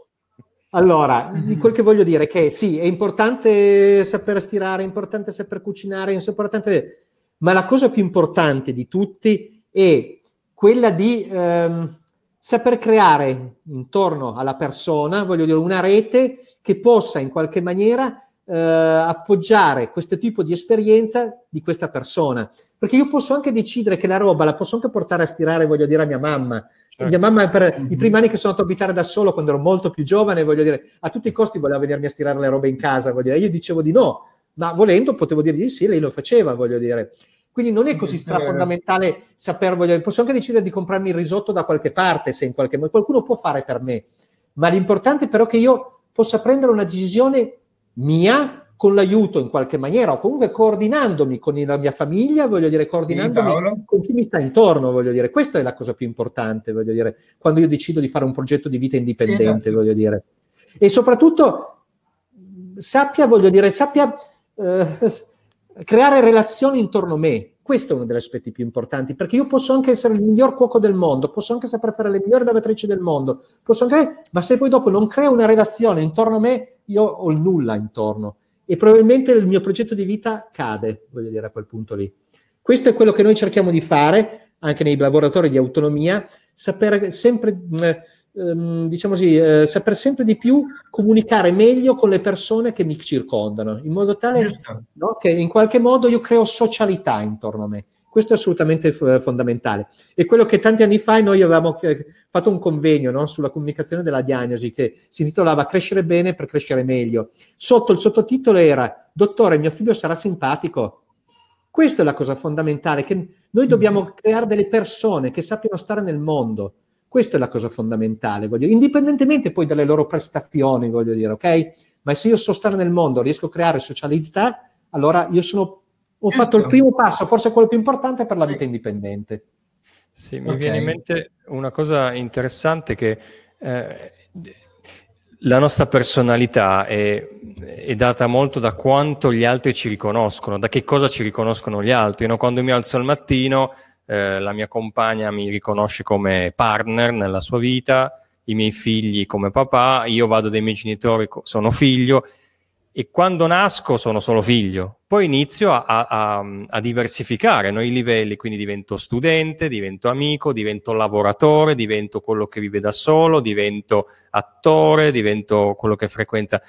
Allora, quel che voglio dire è che sì, è importante saper stirare, è importante saper cucinare, è importante, ma la cosa più importante di tutti è quella di ehm, saper creare intorno alla persona, voglio dire, una rete che possa in qualche maniera eh, appoggiare questo tipo di esperienza di questa persona. Perché io posso anche decidere che la roba la posso anche portare a stirare, voglio dire, a mia mamma. Certo. Mia mamma, per mm-hmm. i primi anni che sono andato a abitare da solo, quando ero molto più giovane, voglio dire, a tutti i costi voleva venirmi a stirare le robe in casa, voglio dire. Io dicevo di no, ma volendo potevo dire di sì, lei lo faceva, voglio dire. Quindi non è così strafondamentale saper, voglio dire, posso anche decidere di comprarmi il risotto da qualche parte, se in qualche modo, qualcuno può fare per me. Ma l'importante però è che io possa prendere una decisione mia con l'aiuto in qualche maniera o comunque coordinandomi con la mia famiglia, voglio dire, coordinandomi sì, con chi mi sta intorno, voglio dire, questa è la cosa più importante, voglio dire, quando io decido di fare un progetto di vita indipendente, sì, voglio dire. E soprattutto sappia, voglio dire, sappia eh, creare relazioni intorno a me. Questo è uno degli aspetti più importanti, perché io posso anche essere il miglior cuoco del mondo, posso anche saper fare le migliori lavatrici del mondo, posso anche, ma se poi dopo non creo una relazione intorno a me, io ho il nulla intorno e probabilmente il mio progetto di vita cade, voglio dire, a quel punto lì. Questo è quello che noi cerchiamo di fare anche nei lavoratori di autonomia, sapere sempre, ehm, diciamo così, eh, saper sempre di più comunicare meglio con le persone che mi circondano, in modo tale no, che in qualche modo io creo socialità intorno a me. Questo è assolutamente f- fondamentale. E quello che tanti anni fa noi avevamo eh, fatto un convegno no, sulla comunicazione della diagnosi che si intitolava Crescere bene per crescere meglio. Sotto il sottotitolo era Dottore, mio figlio sarà simpatico. Questa è la cosa fondamentale, che noi dobbiamo creare delle persone che sappiano stare nel mondo. Questa è la cosa fondamentale, voglio, indipendentemente poi dalle loro prestazioni, voglio dire, ok? Ma se io so stare nel mondo, riesco a creare socialità, allora io sono ho fatto il primo passo, forse quello più importante per la vita indipendente. Sì, mi okay. viene in mente una cosa interessante che eh, la nostra personalità è, è, data molto da quanto gli altri ci riconoscono, da che cosa ci riconoscono gli altri. No? Quando mi alzo al mattino, eh, la mia compagna mi riconosce come partner nella sua vita, i miei figli come papà, io vado dai miei genitori, sono figlio e quando nasco sono solo figlio, poi inizio a, a, a, diversificare no, i livelli, quindi divento studente, divento amico, divento lavoratore, divento quello che vive da solo, divento attore, divento quello che frequenta.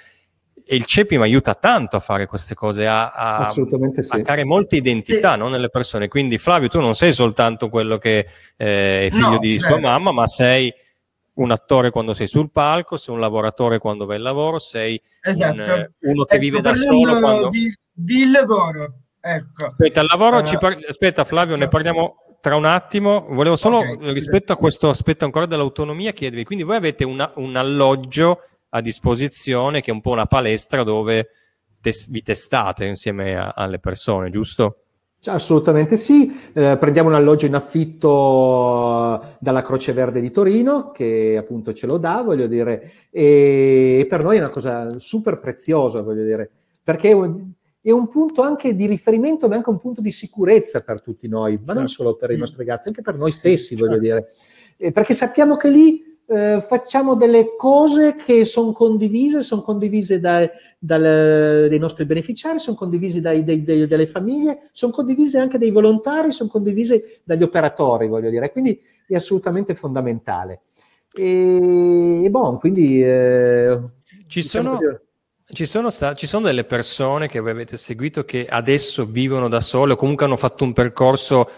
E il CEPI mi aiuta tanto a fare queste cose, a, a, sì. a creare molte identità sì. no, nelle persone. Quindi Flavio, tu non sei soltanto quello che eh, è figlio no, di certo. sua mamma, ma sei un attore quando sei sul palco, sei un lavoratore quando vai al lavoro, sei esatto. un, uno che ecco, vive da solo quando... Di, di lavoro, ecco. Aspetta, al lavoro uh, ci par... Aspetta Flavio, ne parliamo tra un attimo. Volevo solo, okay, rispetto a questo aspetto ancora dell'autonomia, chiedervi, quindi voi avete una, un alloggio a disposizione che è un po' una palestra dove tes- vi testate insieme a- alle persone, giusto? Assolutamente sì, eh, prendiamo un alloggio in affitto dalla Croce Verde di Torino che appunto ce lo dà, voglio dire, e per noi è una cosa super preziosa, voglio dire, perché è un punto anche di riferimento, ma anche un punto di sicurezza per tutti noi, ma non certo. solo per i nostri ragazzi, anche per noi stessi, voglio certo. dire, eh, perché sappiamo che lì eh, facciamo delle cose che sono condivise, sono condivise dai, dal, dai nostri beneficiari, sono condivise dai, dai, dalle famiglie, sono condivise anche dai volontari, sono condivise dagli operatori, voglio dire, quindi è assolutamente fondamentale. E, e bon, quindi... Eh, ci diciamo sono... Ci sono, ci sono, delle persone che voi avete seguito che adesso vivono da sole o comunque hanno fatto un percorso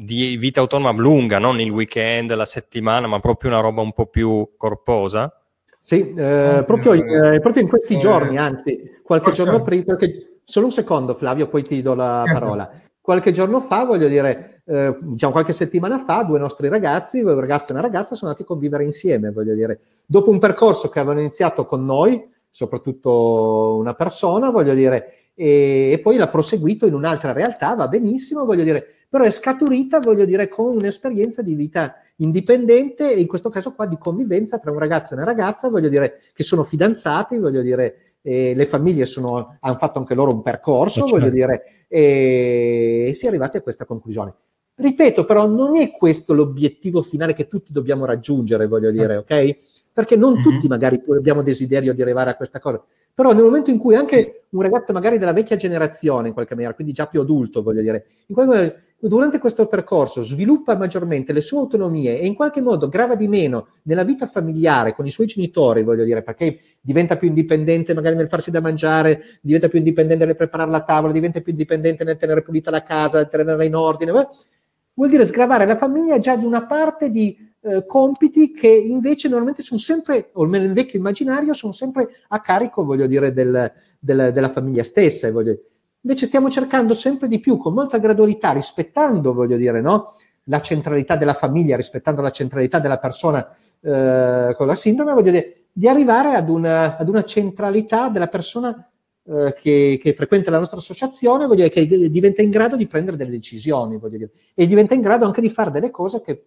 di vita autonoma lunga, non il weekend, la settimana, ma proprio una roba un po' più corposa? Sì, eh, proprio, eh, proprio, in questi eh, giorni, anzi, qualche forse... giorno prima, perché solo un secondo Flavio, poi ti do la parola. Qualche giorno fa, voglio dire, eh, diciamo qualche settimana fa, due nostri ragazzi, un ragazzo e una ragazza, sono andati a convivere insieme, voglio dire. Dopo un percorso che avevano iniziato con noi, soprattutto una persona, voglio dire, e, e, poi l'ha proseguito in un'altra realtà, va benissimo, voglio dire, però è scaturita, voglio dire, con un'esperienza di vita indipendente e in questo caso qua di convivenza tra un ragazzo e una ragazza, voglio dire, che sono fidanzati, voglio dire, e le famiglie sono, hanno fatto anche loro un percorso, certo. voglio dire, e, e si è arrivati a questa conclusione. Ripeto, però, non è questo l'obiettivo finale che tutti dobbiamo raggiungere, voglio dire, ok? Perché non mm-hmm. tutti magari abbiamo desiderio di arrivare a questa cosa, però nel momento in cui anche un ragazzo magari della vecchia generazione, in qualche maniera, quindi già più adulto, voglio dire, qualche, durante questo percorso sviluppa maggiormente le sue autonomie e in qualche modo grava di meno nella vita familiare con i suoi genitori, voglio dire, perché diventa più indipendente magari nel farsi da mangiare, diventa più indipendente nel preparare la tavola, diventa più indipendente nel tenere pulita la casa, nel tenerla in ordine, vuol dire sgravare la famiglia già di una parte di eh, compiti che invece normalmente sono sempre, o almeno nel vecchio immaginario, sono sempre a carico, voglio dire, del, del, della famiglia stessa. Invece stiamo cercando sempre di più, con molta gradualità, rispettando, voglio dire, no? la centralità della famiglia, rispettando la centralità della persona eh, con la sindrome, voglio dire, di arrivare ad una, ad una centralità della persona eh, che, che, frequenta la nostra associazione, voglio dire, che diventa in grado di prendere delle decisioni, voglio dire, e diventa in grado anche di fare delle cose che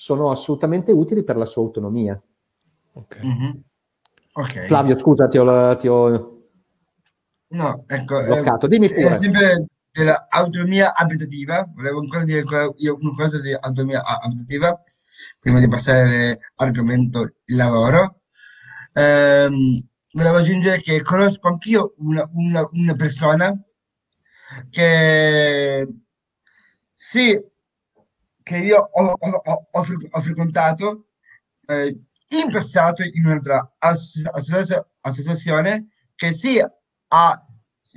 sono assolutamente utili per la sua autonomia. Ok. Mm-hmm. okay. Flavio, scusa, ti ho, ti ho... No, ecco, bloccato. Dimmi eh, pure. sempre dell'autonomia abitativa, volevo ancora dire io una cosa di autonomia abitativa, prima di passare all'argomento lavoro. Ehm, volevo aggiungere che conosco anch'io una, una, una persona che sì, che io ho, ho, ho, ho frequentato eh, in passato in un'altra associazione che sì ha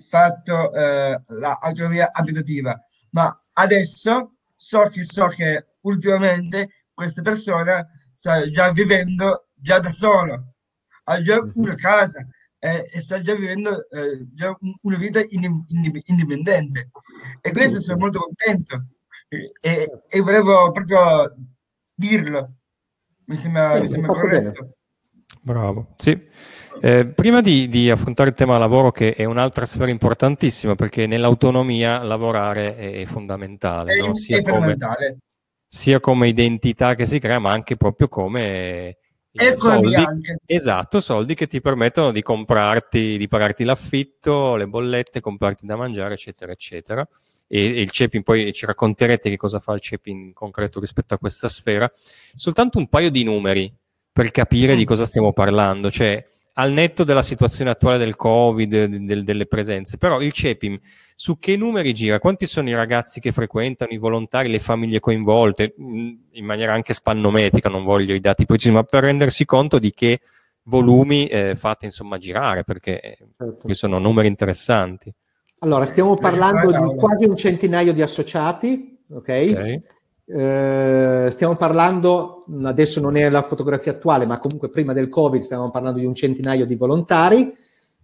fatto eh, l'autonomia abitativa, ma adesso so che, so che ultimamente questa persona sta già vivendo già da solo, ha già mm-hmm. una casa eh, e sta già vivendo eh, già una vita indipendente. E questo sono molto contento e, e volevo proprio dirlo. Mi sembra, mi sembra corretto. Bravo, sì. Eh, prima di, di, affrontare il tema lavoro, che è un'altra sfera importantissima, perché nell'autonomia lavorare è fondamentale, è, no? sia, è fondamentale. Come, sia, Come, identità che si crea, ma anche proprio come soldi, anche. Esatto, soldi che ti permettono di comprarti, di pagarti l'affitto, le bollette, comprarti da mangiare, eccetera, eccetera e, il CEPI, poi ci racconterete che cosa fa il CEPI in concreto rispetto a questa sfera, soltanto un paio di numeri per capire di cosa stiamo parlando, cioè al netto della situazione attuale del Covid, del, delle presenze, però il CEPIM su che numeri gira? Quanti sono i ragazzi che frequentano, i volontari, le famiglie coinvolte, mm, in maniera anche spannometrica, non voglio i dati precisi, ma per rendersi conto di che volumi eh, fate insomma girare, perché eh, certo. sono numeri interessanti. Allora, stiamo parlando di quasi un centinaio di associati, ok? okay. Eh, stiamo parlando, adesso non è la fotografia attuale, ma comunque prima del Covid stiamo parlando di un centinaio di volontari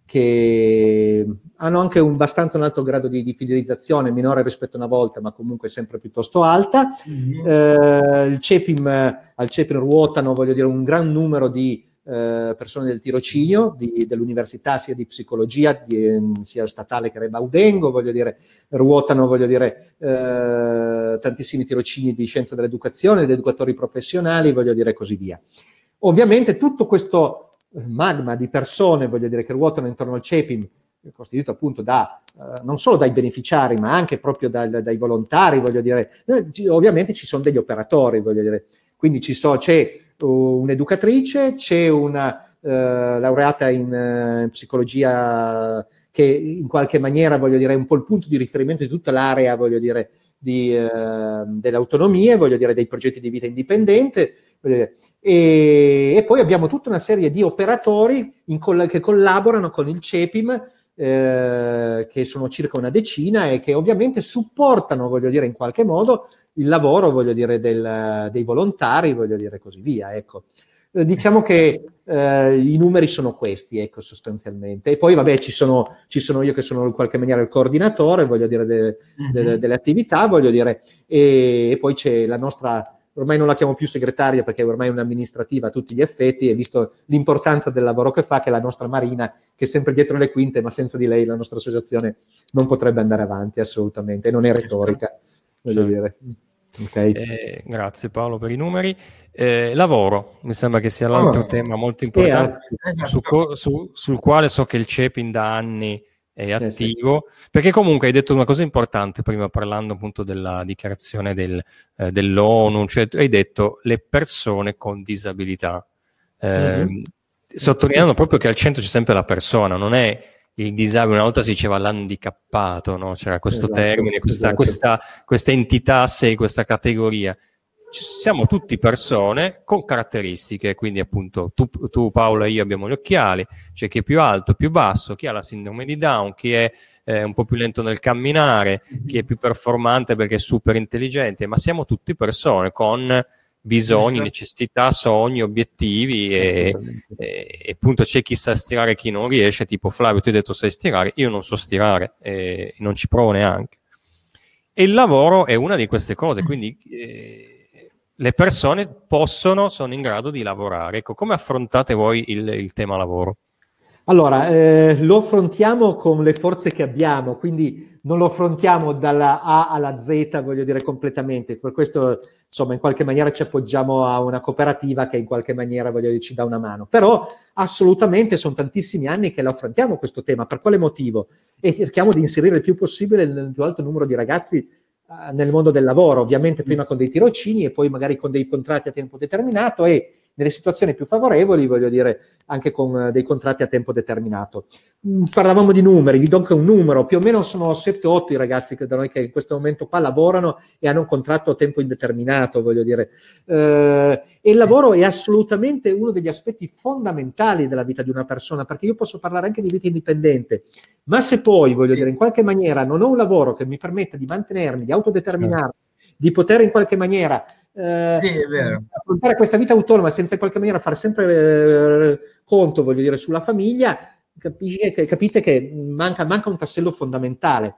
che hanno anche un, abbastanza un alto grado di, di, fidelizzazione, minore rispetto a una volta, ma comunque sempre piuttosto alta. Mm-hmm. Eh, il CEPIM, al CEPIM ruotano, voglio dire, un gran numero di eh, persone del tirocinio di, dell'università, sia di psicologia, di, sia statale che Rebaudengo, voglio dire, ruotano, voglio dire, eh, tantissimi tirocini di scienza dell'educazione, di educatori professionali, voglio dire, così via. Ovviamente tutto questo magma di persone, voglio dire, che ruotano intorno al CEPIM, costituito appunto da, eh, non solo dai beneficiari, ma anche proprio da, dai volontari, voglio dire, eh, ovviamente ci sono degli operatori, voglio dire, quindi so, c'è un'educatrice, c'è una eh, laureata in, in, eh, psicologia che in qualche maniera, voglio dire, è un po' il punto di riferimento di tutta l'area, voglio dire, di, eh, delle voglio dire, dei progetti di vita indipendente, e, e, poi abbiamo tutta una serie di operatori coll- che collaborano con il CEPIM, eh, che sono circa una decina e che ovviamente supportano, voglio dire, in qualche modo il lavoro, voglio dire, del, dei volontari, voglio dire, così via. Ecco. Eh, diciamo che eh, i numeri sono questi, ecco, sostanzialmente. E poi, vabbè, ci sono, ci sono, io che sono in qualche maniera il coordinatore, voglio dire, de, de, de, delle attività, voglio dire, e, e poi c'è la nostra ormai non la chiamo più segretaria perché ormai è un'amministrativa a tutti gli effetti e visto l'importanza del lavoro che fa, che è la nostra Marina, che è sempre dietro le quinte, ma senza di lei la nostra associazione non potrebbe andare avanti assolutamente, non è retorica, voglio certo. dire. Okay. Eh, grazie Paolo per i numeri. Eh, lavoro, mi sembra che sia l'altro oh. tema molto importante eh, su, su, sul quale so che il CEPIN da anni è attivo, sì, sì. perché comunque hai detto una cosa importante prima parlando appunto della dichiarazione del, eh, dell'ONU, cioè hai detto le persone con disabilità, eh, mm-hmm. sottolineando proprio che al centro c'è sempre la persona, non è il disabile, una volta si diceva l'handicappato, no? c'era questo esatto, termine, questa, esatto. questa, questa entità sé, questa categoria siamo tutti persone con caratteristiche, quindi appunto tu, tu Paola e io abbiamo gli occhiali, c'è chi è più alto, più basso, chi ha la sindrome di Down, chi è eh, un po' più lento nel camminare, chi è più performante perché è super intelligente, ma siamo tutti persone con bisogni, necessità, sogni, obiettivi e, e, e, appunto c'è chi sa stirare e chi non riesce, tipo Flavio tu hai detto sai stirare, io non so stirare e non ci provo neanche. E il lavoro è una di queste cose, quindi eh, le persone possono, sono in grado di lavorare. Ecco, come affrontate voi il, il tema lavoro? Allora, eh, lo affrontiamo con le forze che abbiamo, quindi non lo affrontiamo dalla A alla Z, voglio dire, completamente. Per questo, insomma, in qualche maniera ci appoggiamo a una cooperativa che in qualche maniera, voglio dire, ci dà una mano. Però assolutamente sono tantissimi anni che lo affrontiamo questo tema. Per quale motivo? E cerchiamo di inserire il più possibile il più alto numero di ragazzi nel mondo del lavoro, ovviamente prima con dei tirocini e poi magari con dei contratti a tempo determinato e nelle situazioni più favorevoli, voglio dire, anche con uh, dei contratti a tempo determinato. Mm, parlavamo di numeri, vi do anche un numero, più o meno sono 7-8 i ragazzi che da noi che in questo momento qua lavorano e hanno un contratto a tempo indeterminato, voglio dire. Uh, e il lavoro è assolutamente uno degli aspetti fondamentali della vita di una persona, perché io posso parlare anche di vita indipendente, ma se poi, voglio dire, in qualche maniera non ho un lavoro che mi permetta di mantenermi, di autodeterminarmi, di poter in qualche maniera eh, sì, affrontare questa vita autonoma senza in qualche maniera fare sempre eh, conto, voglio dire, sulla famiglia, capisce, capite che manca, manca, un tassello fondamentale.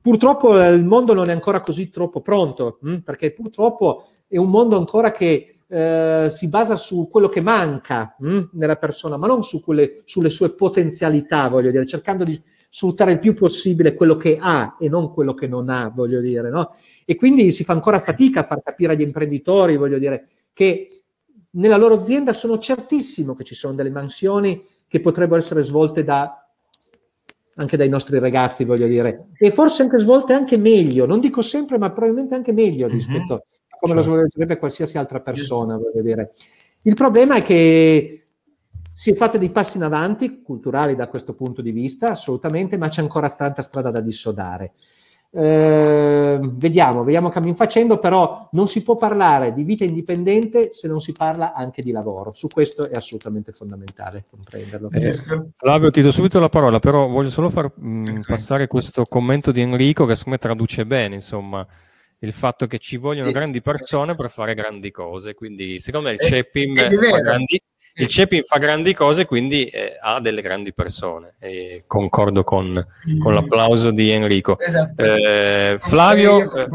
Purtroppo eh, il mondo non è ancora così troppo pronto, mh? Hm? perché purtroppo è un mondo ancora che eh, si basa su quello che manca mh? Hm? nella persona, ma non su quelle, sulle sue potenzialità, voglio dire, cercando di sfruttare il più possibile quello che ha e non quello che non ha, voglio dire, no? E quindi si fa ancora fatica a far capire agli imprenditori, voglio dire, che nella loro azienda sono certissimo che ci sono delle mansioni che potrebbero essere svolte da, anche dai nostri ragazzi, voglio dire, e forse anche svolte anche meglio, non dico sempre, ma probabilmente anche meglio mhm. rispetto a come lo certo. svolgerebbe qualsiasi altra persona, voglio dire. Il problema è che si è fatte dei passi in avanti, culturali da questo punto di vista, assolutamente, ma c'è ancora tanta strada da dissodare. Eh, vediamo, vediamo cammin facendo, però non si può parlare di vita indipendente se non si parla anche di lavoro. Su questo è assolutamente fondamentale comprenderlo. Eh, Flavio, ti do subito la parola, però voglio solo far mh, passare questo commento di Enrico che secondo me traduce bene, insomma, il fatto che ci vogliono sì. grandi persone per fare grandi cose. Quindi, secondo me, il CEPIM fa grandi, il CEPIN fa grandi cose, quindi eh, ha delle grandi persone. E concordo con, con l'applauso di Enrico. Esatto. Eh, Flavio, Io eh.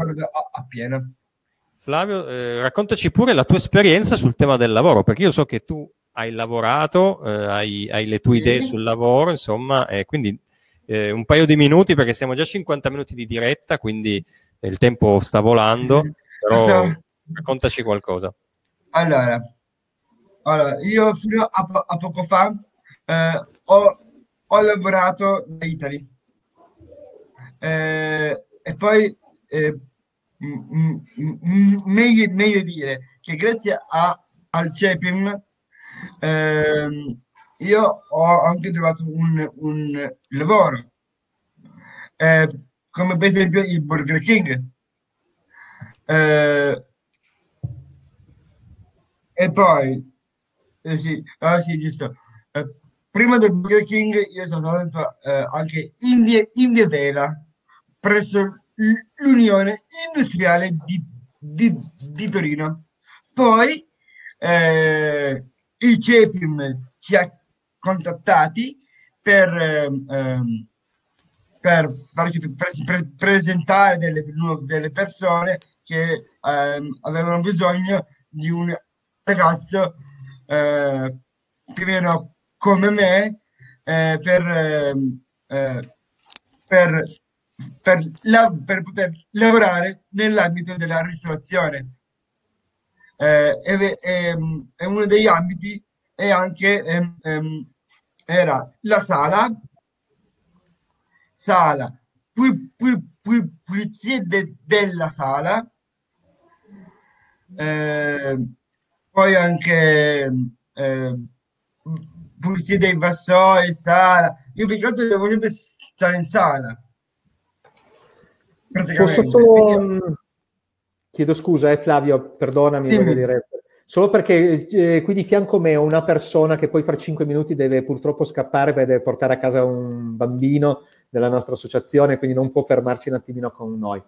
Flavio eh, raccontaci pure la tua esperienza sul tema del lavoro, perché io so che tu hai lavorato, eh, hai, hai le tue Sì. idee sul lavoro, insomma, e quindi eh, un paio di minuti, perché siamo già a 50 minuti di diretta, quindi eh, il tempo sta volando, però Adesso- raccontaci qualcosa. Allora, allora, io fino a, po- a poco fa eh, ho, ho lavorato da Italy Eh, e poi eh, m- m- m- meglio, meglio dire che grazie a- al CEPIM ehm, io ho anche trovato un, un lavoro eh, come per esempio il Burger King. Eh, e poi, eh sì, ah, sì, giusto. Eh, prima del Burger King io sono andato eh, anche in, in Vela presso l'Unione Industriale di, di- di Torino. Poi eh, il CEPIM ci ha contattati per, ehm, ehm, per farci pre- pre- presentare delle, delle persone che ehm, avevano bisogno di un ragazzo eh, più o meno come me eh, per, ehm, eh, per, per, la- per poter lavorare nell'ambito della ristorazione. Eh, e, ve- ehm, uno degli ambiti è anche ehm, era la sala, sala, pu- pu- pu- pulizie de- della sala, eh, poi anche eh, pulizie dei vassoi, sala. Io più che altro devo sempre stare in sala. Posso solo... Mh, Chiedo scusa, eh, Flavio, perdonami, voglio dire. Solo perché eh, qui di fianco a me ho una persona che poi fra cinque minuti deve purtroppo scappare per deve portare a casa un bambino della nostra associazione, quindi non può fermarsi un attimino con noi.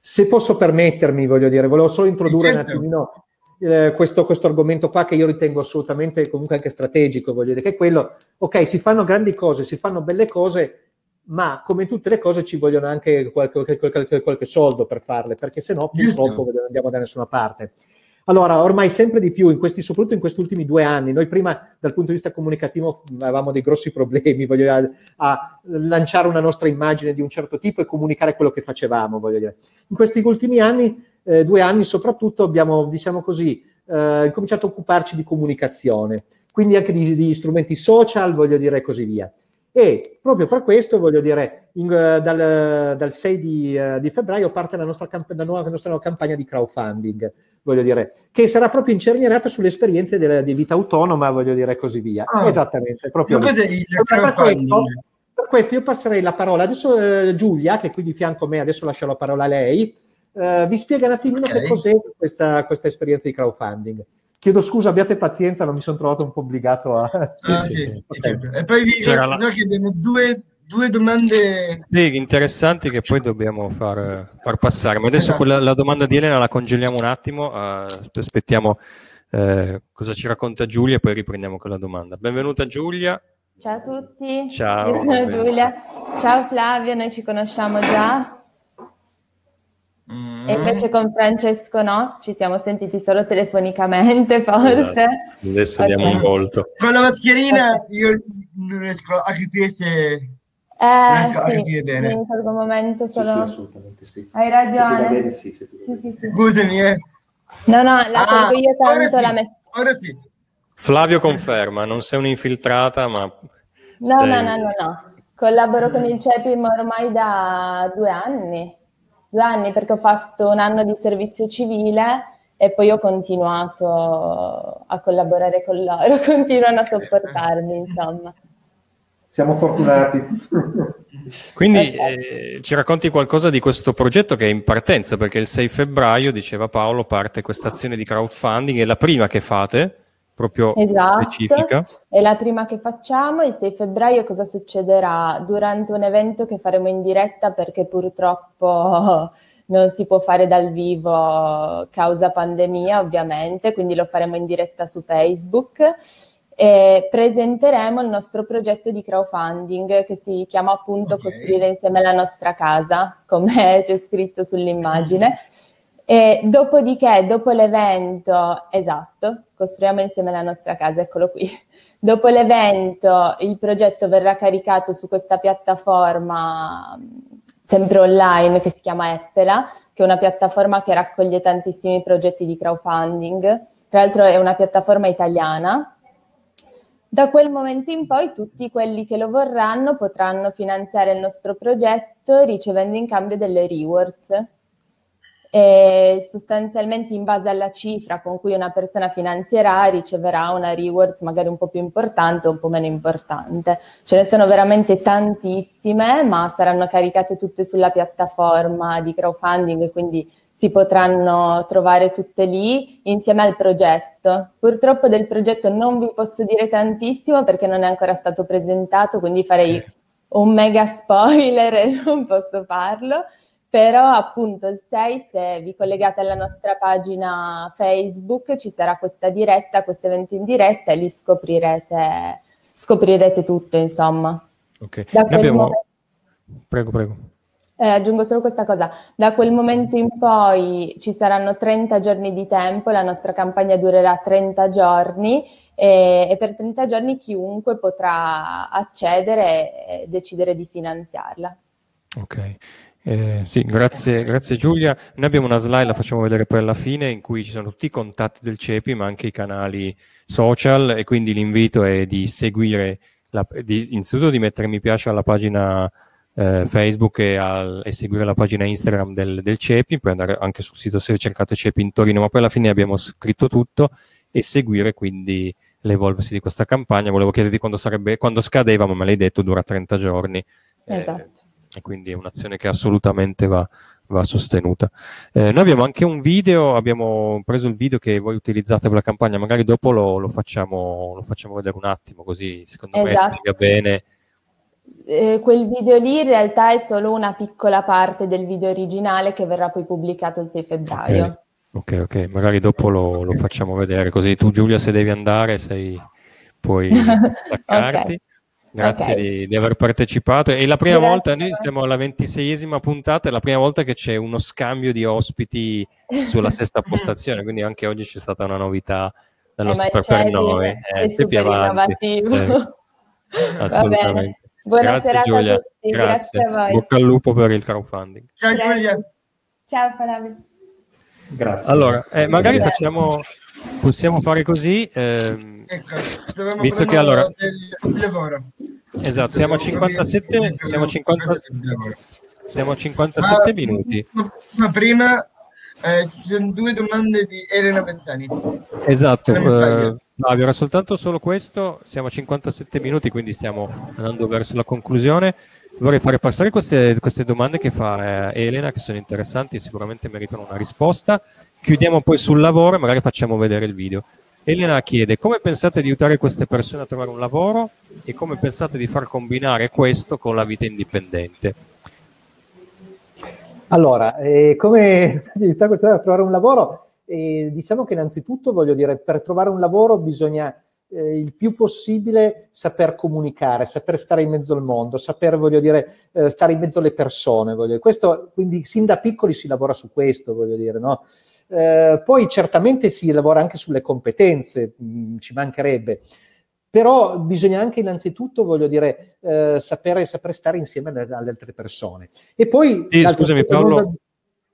Se posso permettermi, voglio dire, volevo solo introdurre un certo. attimino eh, questo, questo argomento qua che io ritengo assolutamente comunque anche strategico, voglio dire, che è quello, ok, si fanno grandi cose, si fanno belle cose, ma come tutte le cose ci vogliono anche qualche, qualche, qualche soldo per farle, perché se no purtroppo non andiamo da nessuna parte. Allora, ormai sempre di più, in questi, soprattutto in questi ultimi due anni, noi prima dal punto di vista comunicativo avevamo dei grossi problemi voglio dire, a, a lanciare una nostra immagine di un certo tipo e comunicare quello che facevamo, voglio dire. In questi ultimi anni, eh, due anni soprattutto, abbiamo, diciamo così, eh, cominciato a occuparci di comunicazione, quindi anche di, di strumenti social, voglio dire, e così via. E proprio per questo, voglio dire, in, eh, dal, dal 6 di, eh, di febbraio parte la nostra, camp- la, nuova, la nostra nuova campagna di crowdfunding, voglio dire, che sarà proprio incernierata sulle esperienze della, di vita autonoma, voglio dire, e così via. Ah. Esattamente, proprio Ma cos'è il Per crowdfunding? questo, per questo io passerei la parola adesso eh, Giulia, che è qui di fianco a me, adesso lascio la parola a lei, eh, vi spiega un attimino Ok. che cos'è questa, questa esperienza di crowdfunding. Chiedo scusa, abbiate pazienza, non mi sono trovato un po' obbligato a... Ah, sì, sì, sì. sì, Ok. certo. E poi vi la- abbiamo due, due domande. Sì, interessanti che poi dobbiamo far, far passare. Ma adesso quella, la domanda di Elena la congeliamo un attimo, eh, aspettiamo eh, cosa ci racconta Giulia e poi riprendiamo con la domanda. Benvenuta Giulia. Ciao a tutti, Ciao, io sono. Giulia. Ciao Flavio, noi ci conosciamo già Mm. e invece con Francesco no, ci siamo sentiti solo telefonicamente forse. Esatto. Adesso Ok. diamo un volto. Con la mascherina io non riesco a capire se... Eh sì, bene. in quel momento solo... assolutamente sì. Hai ragione. sì, Sì, bene. sì, sì. Scusami, eh. No, no, la Ah, io ora tanto sì, la messa. ora sì. Flavio conferma, non sei un'infiltrata, ma... No, sei- no, no, no, no. Collaboro con il CEPIM ormai da due anni. Due anni perché ho fatto un anno di servizio civile e poi ho continuato a collaborare con loro, continuano a sopportarmi, insomma. Siamo fortunati. Quindi eh, ci racconti qualcosa di questo progetto che è in partenza, perché il 6 febbraio, diceva Paolo, parte questa azione di crowdfunding, è la prima che fate, proprio Esatto, specifica. è la prima che facciamo. Il 6 febbraio cosa succederà? Durante un evento che faremo in diretta perché purtroppo non si può fare dal vivo causa pandemia, ovviamente, quindi lo faremo in diretta su Facebook. e presenteremo il nostro progetto di crowdfunding che si chiama appunto okay. Costruire insieme la nostra casa, come c'è scritto sull'immagine. E dopodiché, dopo l'evento, esatto, costruiamo insieme la nostra casa, eccolo qui. Dopo l'evento il progetto verrà caricato su questa piattaforma sempre online che si chiama Eppera, che è una piattaforma che raccoglie tantissimi progetti di crowdfunding. Tra l'altro è una piattaforma italiana. Da quel momento in poi tutti quelli che lo vorranno potranno finanziare il nostro progetto ricevendo in cambio delle rewards e sostanzialmente in base alla cifra con cui una persona finanzierà riceverà una rewards magari un po' più importante o un po' meno importante. Ce ne sono veramente tantissime, ma saranno caricate tutte sulla piattaforma di crowdfunding, quindi si potranno trovare tutte lì insieme al progetto. Purtroppo del progetto non vi posso dire tantissimo perché non è ancora stato presentato, quindi farei un mega spoiler e non posso farlo però appunto il 6 se vi collegate alla nostra pagina Facebook ci sarà questa diretta, questo evento in diretta e lì scoprirete, scoprirete tutto insomma. Ok, abbiamo... momento... prego prego. Eh, aggiungo solo questa cosa, da quel momento in poi ci saranno 30 giorni di tempo, la nostra campagna durerà 30 giorni e, e per 30 giorni chiunque potrà accedere e decidere di finanziarla. Ok, eh, sì, grazie, grazie, Giulia. Noi abbiamo una slide, la facciamo vedere poi alla fine, in cui ci sono tutti i contatti del CEPI, ma anche i canali social e quindi l'invito è di seguire, la, di, innanzitutto di mettere mi piace alla pagina eh, Facebook e, al, e, seguire la pagina Instagram del, del, CEPI, poi andare anche sul sito se cercate CEPI in Torino, ma poi alla fine abbiamo scritto tutto e seguire quindi l'evolversi di questa campagna. Volevo chiederti quando, sarebbe, quando scadeva, ma me l'hai detto, dura 30 giorni. Esatto. Eh, e quindi è un'azione che assolutamente va, va sostenuta. Eh, noi abbiamo anche un video, abbiamo preso il video che voi utilizzate per la campagna, magari dopo lo, lo, facciamo, lo facciamo, vedere un attimo, così secondo esatto. me spiega bene. Eh, quel video lì in realtà è solo una piccola parte del video originale che verrà poi pubblicato il 6 febbraio. Ok, ok, okay. magari dopo lo, lo, facciamo vedere, così tu Giulia se devi andare sei, puoi staccarti. okay. Grazie okay. di, di, aver partecipato. È la prima Grazie. volta, noi siamo alla ventiseiesima puntata, è la prima volta che c'è uno scambio di ospiti sulla sesta postazione, quindi anche oggi c'è stata una novità dallo eh, Super per noi. È, è super innovativo. Eh, assolutamente. Buona Grazie Giulia. Grazie. Grazie. a voi. Bocca al lupo per il crowdfunding. Ciao Giulia. Ciao Flavio. Grazie. Allora, eh, magari facciamo, possiamo fare così. Ehm, ecco, visto che allora... Esatto, siamo a 57, siamo a 50, siamo a 57 minuti. Ma prima eh, ci sono due domande di Elena Pezzani. Esatto, eh, no, era soltanto solo questo, siamo a 57 minuti, quindi stiamo andando verso la conclusione. Vorrei fare passare queste, queste domande che fa eh, Elena, che sono interessanti e sicuramente meritano una risposta. Chiudiamo poi sul lavoro e magari facciamo vedere il video. Elena chiede come pensate di aiutare queste persone a trovare un lavoro e come pensate di far combinare questo con la vita indipendente? Allora, eh, come aiutare queste persone a trovare un lavoro? Eh, diciamo che innanzitutto voglio dire, per trovare un lavoro bisogna eh, il più possibile saper comunicare, saper stare in mezzo al mondo, saper, voglio dire, eh, stare in mezzo alle persone. Voglio dire. Questo, quindi sin da piccoli si lavora su questo, voglio dire, no? Eh, poi certamente si lavora anche sulle competenze, mh, mm, ci mancherebbe, però bisogna anche innanzitutto, voglio dire, eh, sapere, sapere, stare insieme alle, alle, altre persone. E poi... Sì, scusami Paolo,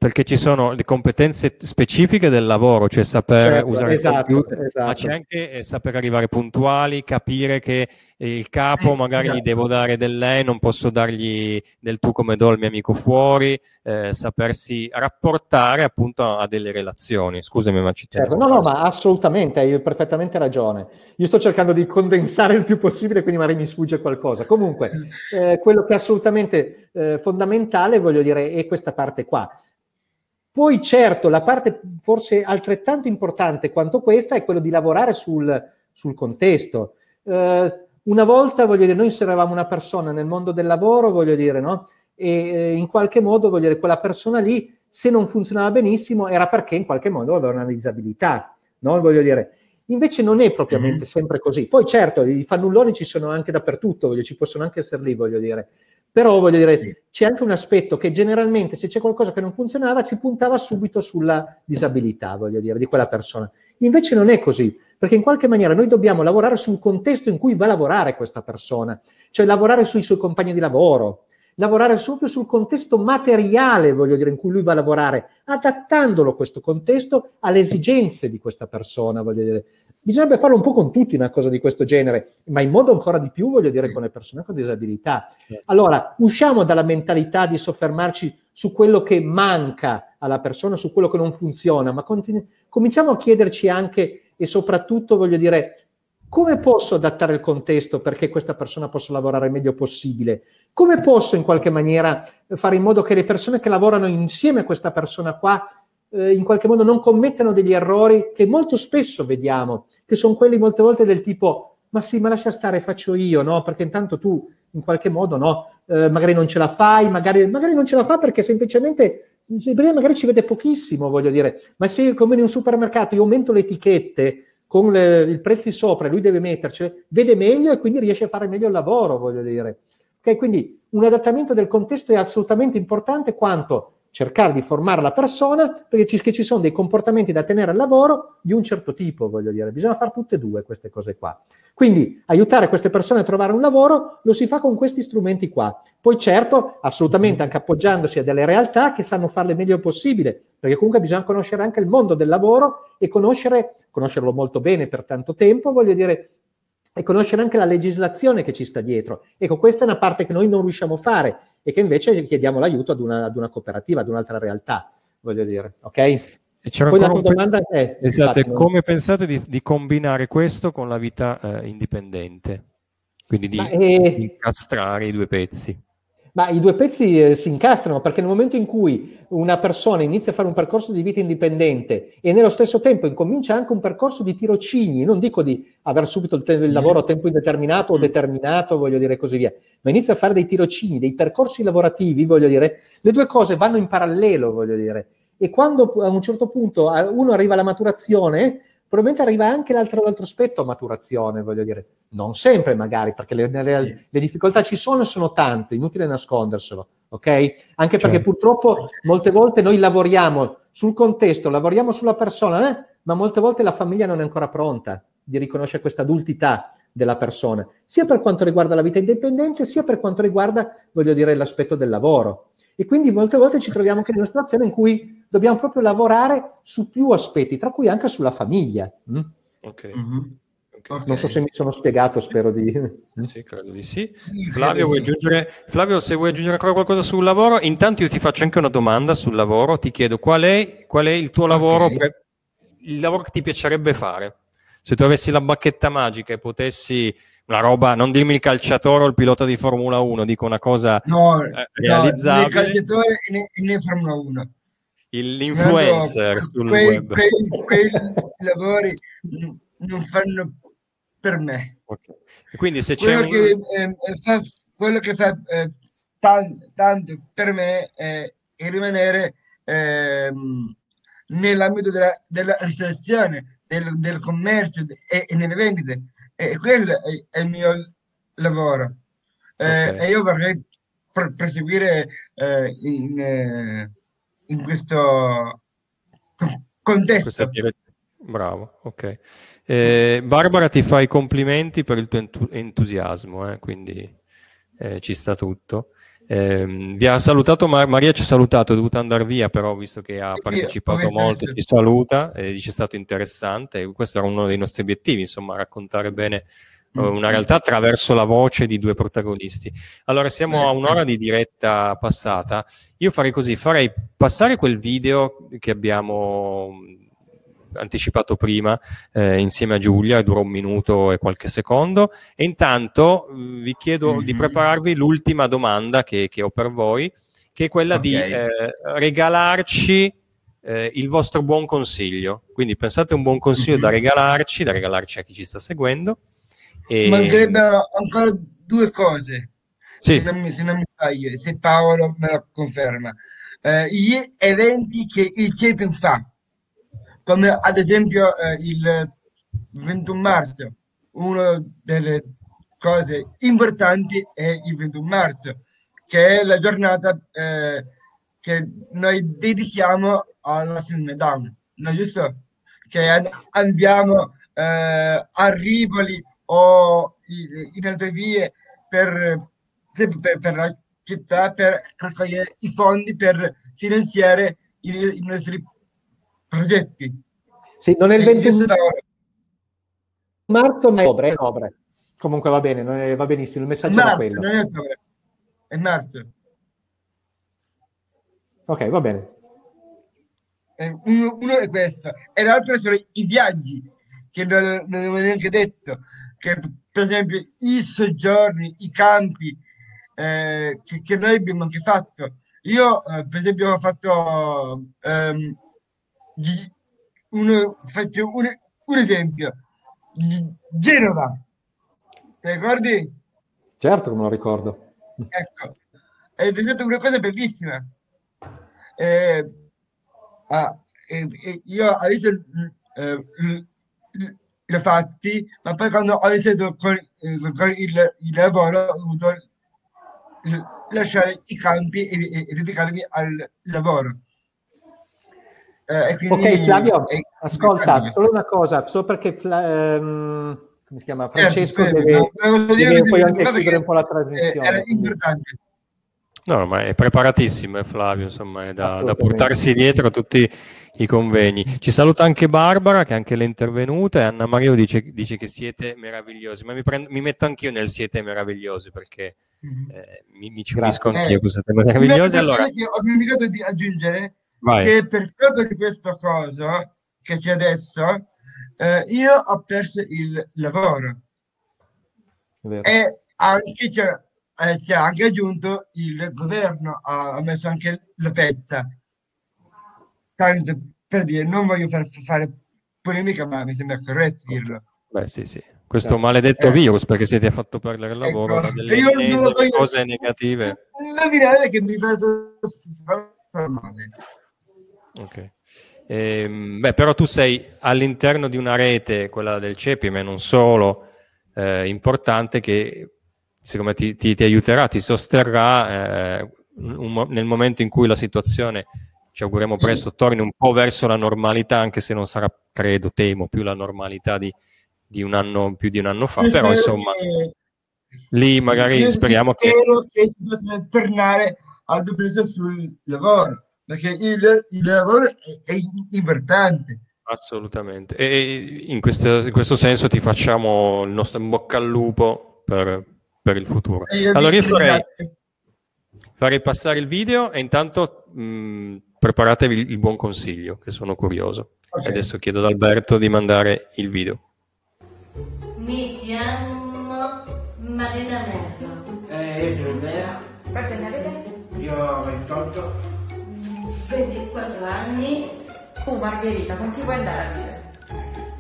perché ci sono le competenze specifiche del lavoro, cioè saper certo, usare esatto, il computer, esatto. ma c'è anche eh, saper arrivare puntuali, capire che il capo eh, magari esatto. gli devo dare del lei, non posso dargli del tu come do al mio amico fuori, eh, sapersi rapportare appunto a delle relazioni. Scusami, ma ci certo, No, no, ma assolutamente, hai perfettamente ragione. Io sto cercando di condensare il più possibile, quindi magari mi sfugge qualcosa. Comunque, eh, quello che è assolutamente eh, fondamentale, voglio dire, è questa parte qua poi certo, la parte forse altrettanto importante quanto questa è quello di lavorare sul, sul contesto. Eh, una volta, voglio dire, noi inseravamo una persona nel mondo del lavoro, voglio dire, no? E eh, in qualche modo, voglio dire, quella persona lì, se non funzionava benissimo, era perché in qualche modo aveva una disabilità, no? Voglio dire. Invece non è propriamente mm-hmm. sempre così. Poi certo, i fannulloni ci sono anche dappertutto, voglio, ci possono anche essere lì, voglio dire. Però voglio dire, sì. c'è anche un aspetto che generalmente se c'è qualcosa che non funzionava si puntava subito sulla disabilità, voglio dire, di quella persona. Invece non è così, perché in qualche maniera noi dobbiamo lavorare sul contesto in cui va a lavorare questa persona, cioè lavorare sui suoi compagni di lavoro, lavorare proprio sul contesto materiale, voglio dire, in cui lui va a lavorare, adattandolo questo contesto alle esigenze di questa persona, voglio dire. Bisognerebbe farlo un po' con tutti una cosa di questo genere, ma in modo ancora di più, voglio dire, con le persone con disabilità. Allora, usciamo dalla mentalità di soffermarci su quello che manca alla persona, su quello che non funziona, ma continu- cominciamo a chiederci anche e soprattutto, voglio dire, come posso adattare il contesto perché questa persona possa lavorare il meglio possibile? Come posso in qualche maniera fare in modo che le persone che lavorano insieme a questa persona qua eh, in qualche modo non commettano degli errori che molto spesso vediamo, che sono quelli molte volte del tipo ma sì, ma lascia stare, faccio io, no? Perché intanto tu in qualche modo, no? Eh, magari non ce la fai, magari, magari, non ce la fa perché semplicemente, magari ci vede pochissimo, voglio dire. Ma se come in un supermercato io aumento le etichette, con le, i prezzi sopra, lui deve metterci, vede meglio e quindi riesce a fare meglio il lavoro, voglio dire. Okay, quindi un adattamento del contesto è assolutamente importante quanto cercare di formare la persona perché ci, ci sono dei comportamenti da tenere al lavoro di un certo tipo, voglio dire. Bisogna fare tutte e due queste cose qua. Quindi aiutare queste persone a trovare un lavoro lo si fa con questi strumenti qua. Poi certo, assolutamente anche appoggiandosi a delle realtà che sanno farle meglio possibile, perché comunque bisogna conoscere anche il mondo del lavoro e conoscere, conoscerlo molto bene per tanto tempo, voglio dire, e conoscere anche la legislazione che ci sta dietro. Ecco, questa è una parte che noi non riusciamo a fare e che invece chiediamo l'aiuto ad una, ad una cooperativa, ad un'altra realtà, voglio dire, ok? E c'era Poi ancora la domanda è... Esatto, infatti, come pensate di, di, combinare questo con la vita eh, indipendente? Quindi di, è... di incastrare i due pezzi. Ma i due pezzi eh, si incastrano perché nel momento in cui una persona inizia a fare un percorso di vita indipendente e nello stesso tempo incomincia anche un percorso di tirocini, non dico di avere subito il, te- il lavoro a tempo indeterminato o determinato, voglio dire così via, ma inizia a fare dei tirocini, dei percorsi lavorativi, voglio dire, le due cose vanno in parallelo, voglio dire. E quando a un certo punto uno arriva alla maturazione, probabilmente arriva anche l'altro, l'altro aspetto a maturazione, voglio dire, non sempre magari, perché le, le, le difficoltà ci sono e sono tante, inutile nasconderselo, ok? Anche perché certo. purtroppo molte volte noi lavoriamo sul contesto, lavoriamo sulla persona, eh? ma molte volte la famiglia non è ancora pronta di riconoscere questa adultità della persona, sia per quanto riguarda la vita indipendente, sia per quanto riguarda, voglio dire, l'aspetto del lavoro. E quindi molte volte ci troviamo anche in una situazione in cui dobbiamo proprio lavorare su più aspetti, tra cui anche sulla famiglia. Mm? Ok. Mm-hmm. Okay. Non so se mi sono spiegato, spero di... Sì, credo di sì. Flavio, vuoi aggiungere... Flavio, se vuoi aggiungere ancora qualcosa sul lavoro, intanto io ti faccio anche una domanda sul lavoro, ti chiedo qual è, qual è il tuo lavoro, okay. per... il lavoro che ti piacerebbe fare? Se tu avessi la bacchetta magica e potessi una roba, non dimmi il calciatore o il pilota di Formula 1, dico una cosa no, eh, realizzabile. No, né calciatore né, né Formula 1. L'influencer no, sul quei, web. Quei, quei lavori non fanno per me. Okay. quindi se c'è quello, un... che, eh, fa, quello che fa eh, tanto, tanto, per me è, è rimanere eh, nell'ambito della, della ristorazione, del, del commercio e, e nelle vendite e quello è, è il mio lavoro. Eh, okay. E io vorrei pr- proseguire eh, in, eh, in, questo contesto. Bravo, ok. Eh, Barbara ti fa i complimenti per il tuo entusiasmo, eh, quindi eh, ci sta tutto. Eh, vi ha salutato Mar- Maria, ci ha salutato, è dovuta andare via, però visto che ha partecipato sì, molto, ci saluta e dice è stato interessante. Questo era uno dei nostri obiettivi, insomma, raccontare bene. Una realtà attraverso la voce di due protagonisti. Allora, siamo a un'ora di diretta passata. Io farei così, farei passare quel video che abbiamo anticipato prima eh, insieme a Giulia, dura un minuto e qualche secondo. E intanto mm, vi chiedo mm-hmm. di prepararvi l'ultima domanda che, che, ho per voi, che è quella okay. di eh, regalarci eh, il vostro buon consiglio. Quindi pensate a un buon consiglio mm-hmm. da regalarci, da regalarci a chi ci sta seguendo. E... Mancherebbero ancora due cose. Sì. Se, non mi, se non mi sbaglio, se Paolo me lo conferma. Eh, gli eventi che il Chapin fa come ad esempio eh, il 21 marzo. Una delle cose importanti è il 21 marzo, che è la giornata eh, che noi dedichiamo alla síndrome Down, no, giusto? Che andiamo eh, a Rivoli o in altre vie per, per, per la città per raccogliere i fondi per finanziare i, i nostri progetti. Sì, non è il 21 marzo, ma è ottobre. ottobre. Comunque va bene, è, va benissimo, il messaggio marzo, è quello. Non è ottobre, è marzo. Ok, va bene. Uno, uno, è questo, e l'altro sono i viaggi, che non, non avevo neanche detto, che per esempio i soggiorni, i campi eh, che, che, noi abbiamo anche fatto. Io, eh, per esempio, ho fatto um, uno, faccio un, un esempio, Genova, ti ricordi? Certo che me lo ricordo. Ecco, ed è stata una cosa bellissima. Eh, ah, io all'inizio eh, l'ho fatti, ma poi quando ho iniziato con, eh, con il, il, lavoro ho dovuto lasciare i campi e, e, e dedicarmi al lavoro. Eh, quindi, ok, Flavio, ascolta, solo una cosa, solo perché um, come si chiama? Certo, Francesco eh, deve, deve poi anche chiudere un po' la trasmissione. Era importante. No, ma è preparatissimo è Flavio, insomma, è da, da, portarsi dietro tutti i convegni. Ci saluta anche Barbara, che anche lei è intervenuta, e Anna Mario dice, dice che siete meravigliosi, ma mi, prendo, mi, metto anch'io nel siete meravigliosi, perché mm-hmm. eh, mi, mi ci unisco anch'io, eh, siete meravigliosi. Allora... Ho dimenticato di aggiungere Vai. che per di questa cosa che c'è adesso, eh, io ho perso il lavoro. E anche, cioè, eh, c'è anche aggiunto il governo ha, ha messo anche la pezza. Tanto per dire, non voglio far, fare polemica, ma mi sembra corretto dirlo. Beh, sì, sì. Questo maledetto eh. virus perché si ti ha fatto perdere il lavoro ecco, delle io non voglio, cose negative. La virale che mi fa male. Ok. Eh, beh, però tu sei all'interno di una rete, quella del CEPI, ma non solo, eh, importante che secondo me ti, ti, ti aiuterà, ti sosterrà eh, un, nel momento in cui la situazione, ci auguriamo presto, torni un po' verso la normalità, anche se non sarà, credo, temo, più la normalità di, di un anno, più di un anno fa, però insomma, lì magari speriamo che... Spero che si possa tornare al preso sul lavoro, perché il, il lavoro è, è importante. Assolutamente. E in questo, in questo, senso ti facciamo il nostro in bocca al lupo per, per il futuro. Allora io farei, farei, passare il video e intanto mh, preparatevi il, il, buon consiglio, che sono curioso. Okay. Adesso chiedo ad Alberto di mandare il video. Mi chiamo Marina Merlo. Eh, io sono Andrea. Quanti ne avete? Io ho 28. 24 anni. Tu Margherita, con chi vuoi andare a vivere?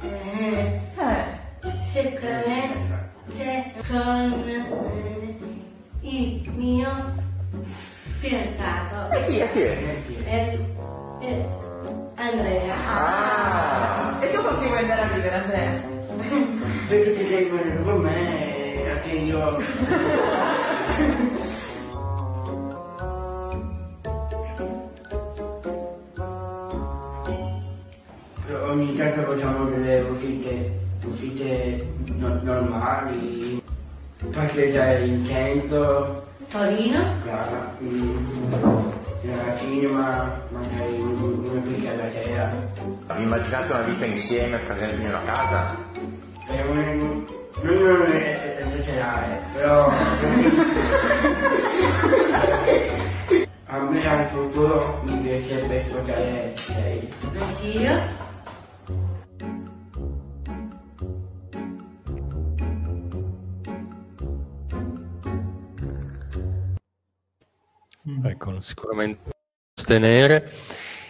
Eh, eh. Sicuramente con eh, il mio fidanzato. E chi è? Chi è? è, è Andrea. Ah, e tu con chi vuoi andare a vivere, Andrea? Vedo che lei vuole con me, anche io. Ogni tanto facciamo delle uscite uscite no- normali, passeggiare in centro. Torino? Gara, in, in cinema, magari una pizza alla sera. Immaginate una vita insieme, per esempio, in una casa? È un, non è esagerare, però a me al futuro mi piacerebbe sposare lei. Anch'io. Sicuramente sostenere.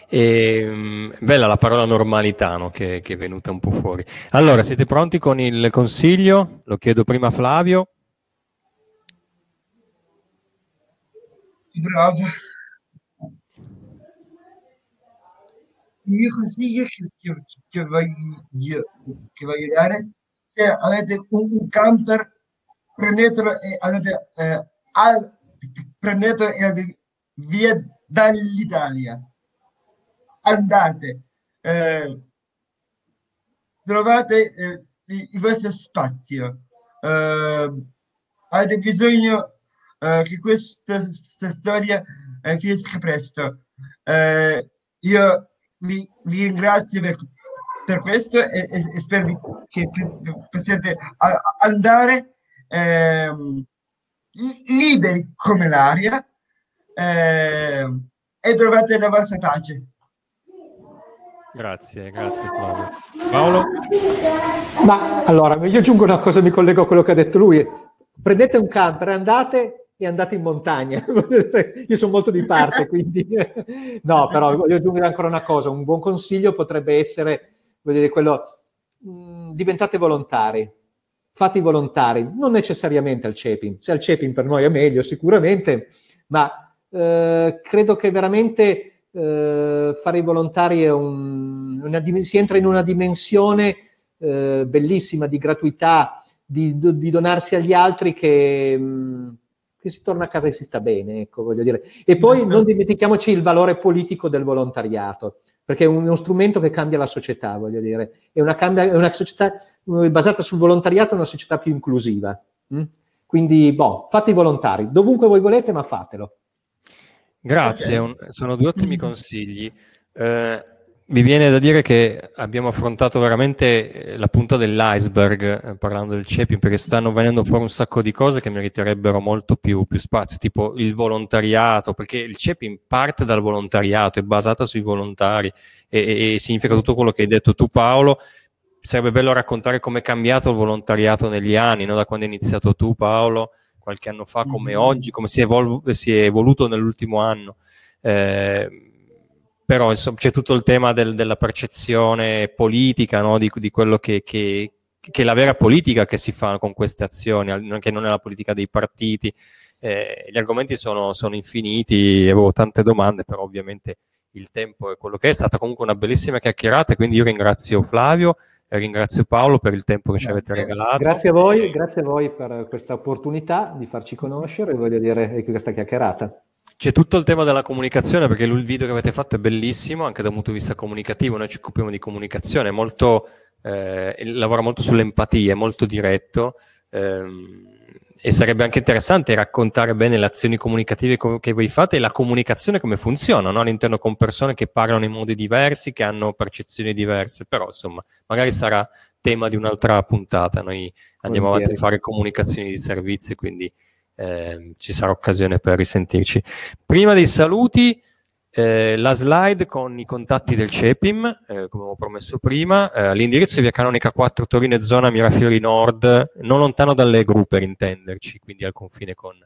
E, um, bella la parola normalità no? che, che, è venuta un po' fuori. Allora, siete pronti con il consiglio? Lo chiedo prima a Flavio. Bravo. il mio consiglio che, che- che voglio, voglio dare, se avete un, un camper, prendetelo e andate, eh, al- prendetelo e via dall'Italia. Andate, eh, trovate eh, il, vostro spazio. Eh, avete bisogno eh, che questa, questa storia eh, finisca presto. Eh, io vi, vi ringrazio per, per questo e, e- e spero che possiate andare ehm, li- liberi come l'aria ehm, e trovate la vostra pace. Grazie, grazie Flavio. Paolo? Ma allora, io aggiungo una cosa, mi collego a quello che ha detto lui. Prendete un camper, andate e andate in montagna. io sono molto di parte, quindi... no, però voglio aggiungere ancora una cosa. Un buon consiglio potrebbe essere, voglio dire, quello... mh, diventate volontari. Fate i volontari, non necessariamente al CEPIN. Se al CEPIN per noi è meglio, sicuramente, ma eh, credo che veramente eh, fare i volontari è un, si entra in una dimensione eh, bellissima di gratuità, di, di donarsi agli altri che, mh, che si torna a casa e si sta bene, ecco, voglio dire. E poi non dimentichiamoci il valore politico del volontariato, perché è un- uno strumento che cambia la società, voglio dire. È una, cambia- è una società eh, basata sul volontariato, è una società più inclusiva. mm? Quindi, boh, fate i volontari, dovunque voi volete, ma fatelo. Grazie, un- sono due ottimi consigli. Eh, mi viene da dire che abbiamo affrontato veramente eh, la punta dell'iceberg eh, parlando del CEPI perché stanno venendo fuori un sacco di cose che meriterebbero molto più, più spazio, tipo il volontariato, perché il CEPI parte dal volontariato, è basata sui volontari e, e- e significa tutto quello che hai detto tu Paolo. Sarebbe bello raccontare come è cambiato il volontariato negli anni, no? da quando hai iniziato tu Paolo, qualche anno fa, come Mhm. oggi, come si è, evol- si è evoluto nell'ultimo anno. Eh, però insomma, c'è tutto il tema del- della percezione politica, no? di, di quello che, che- che è la vera politica che si fa con queste azioni, che non è la politica dei partiti. Eh, gli argomenti sono, sono infiniti, avevo tante domande, però ovviamente il tempo è quello che è. È stata comunque una bellissima chiacchierata, quindi io ringrazio Flavio ringrazio Paolo per il tempo che ci avete Grazie. regalato. Grazie a voi, grazie a voi per questa opportunità di farci conoscere, voglio dire, e questa chiacchierata. C'è tutto il tema della comunicazione perché il video che avete fatto è bellissimo anche dal punto di vista comunicativo. Noi ci occupiamo di comunicazione, è molto, eh, lavora molto sull'empatia, è molto diretto ehm, e sarebbe anche interessante raccontare bene le azioni comunicative co- che voi fate e la comunicazione come funziona no? all'interno con persone che parlano in modi diversi, che hanno percezioni diverse. Però insomma, magari sarà tema di un'altra puntata. Noi andiamo avanti a fare comunicazioni di servizi, quindi ehm, ci sarà occasione per risentirci. Prima dei saluti, eh, la slide con i contatti del CEPIM, eh, come ho promesso prima, eh, è via Canonica 4 Torino e zona Mirafiori Nord, non lontano dalle gru per intenderci, quindi al confine con,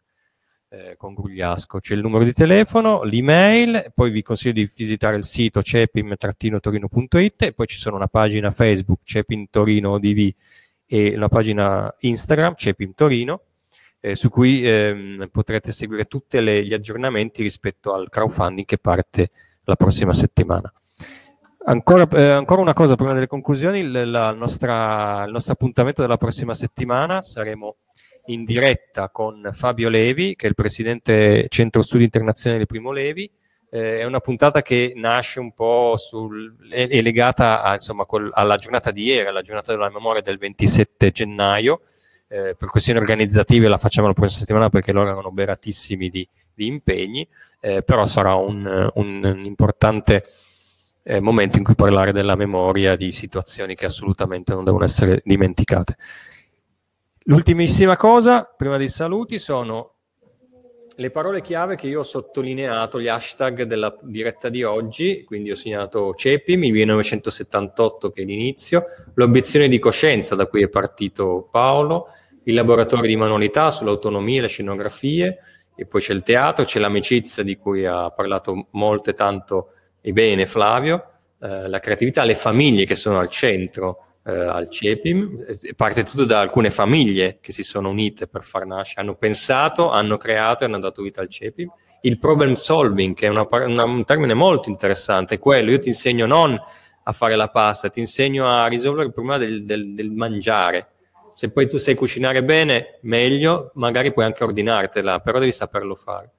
eh, con Grugliasco. C'è il numero di telefono, l'email, poi vi consiglio di visitare il sito cepim-torino.it e poi ci sono una pagina Facebook Cepim Torino ODV e una pagina Instagram Cepim Torino eh, su cui ehm, potrete seguire tutti gli aggiornamenti rispetto al crowdfunding che parte la prossima settimana. Ancora, eh, ancora una cosa prima delle conclusioni, la nostra- il nostro appuntamento della prossima settimana saremo in diretta con Fabio Levi, che è il presidente Centro Studi Internazionali Primo Levi. Eh, è una puntata che nasce un po' sul, è, è legata a, insomma, col- alla giornata di ieri, alla giornata della memoria del 27 gennaio. Eh, per questioni organizzative la facciamo la prossima settimana perché loro erano beratissimi di, di impegni, eh, però sarà un, un- un importante eh, momento in cui parlare della memoria di situazioni che assolutamente non devono essere dimenticate. L'ultimissima cosa, prima dei saluti, sono le parole chiave che io ho sottolineato, gli hashtag della diretta di oggi, quindi ho segnato CEPIM, il 1978 che è l'inizio, l'obiezione di coscienza da cui è partito Paolo, il laboratorio di manualità sull'autonomia e le scenografie, e poi c'è il teatro, c'è l'amicizia di cui ha parlato molto e tanto e bene Flavio, eh, la creatività, le famiglie che sono al centro eh, al CEPIM, eh, parte tutto da alcune famiglie che si sono unite per far nascere, hanno pensato, hanno creato e hanno dato vita al CEPIM. Il problem solving, che è una, una, un termine molto interessante, è quello, io ti insegno non a fare la pasta, ti insegno a risolvere il problema del, del, del mangiare. Se poi tu sai cucinare bene, meglio, magari puoi anche ordinartela, però devi saperlo fare.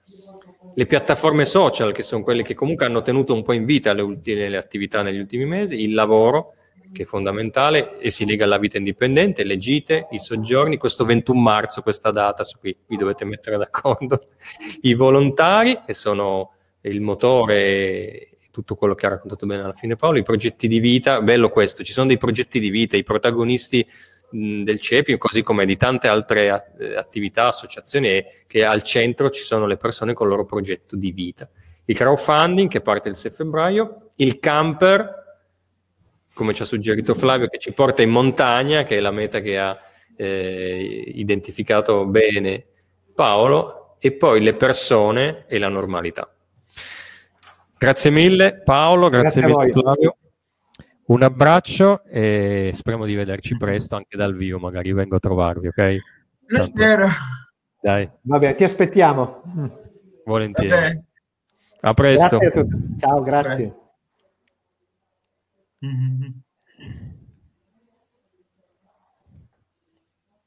Le piattaforme social, che sono quelle che comunque hanno tenuto un po' in vita le, ultime, le attività negli ultimi mesi, il lavoro, che è fondamentale e si lega alla vita indipendente, le gite, i soggiorni, questo 21 marzo, questa data su cui vi dovete mettere d'accordo, i volontari, che sono il motore tutto quello che ha raccontato bene alla fine Paolo, i progetti di vita, bello questo, ci sono dei progetti di vita, i protagonisti del CEPI, così come di tante altre a- attività, associazioni, che al centro ci sono le persone con il loro progetto di vita. Il crowdfunding che parte il 6 febbraio, il camper, come ci ha suggerito Flavio, che ci porta in montagna, che è la meta che ha eh, identificato bene Paolo, e poi le persone e la normalità. Grazie mille Paolo, grazie, Grazie mille. Flavio. Un abbraccio e speriamo di vederci presto anche dal vivo, magari vengo a trovarvi, ok? Lo spero. Dai, Va bene, ti aspettiamo. Volentieri. Vabbè. A presto. Grazie a tutti. Ciao, grazie. Mm-hmm.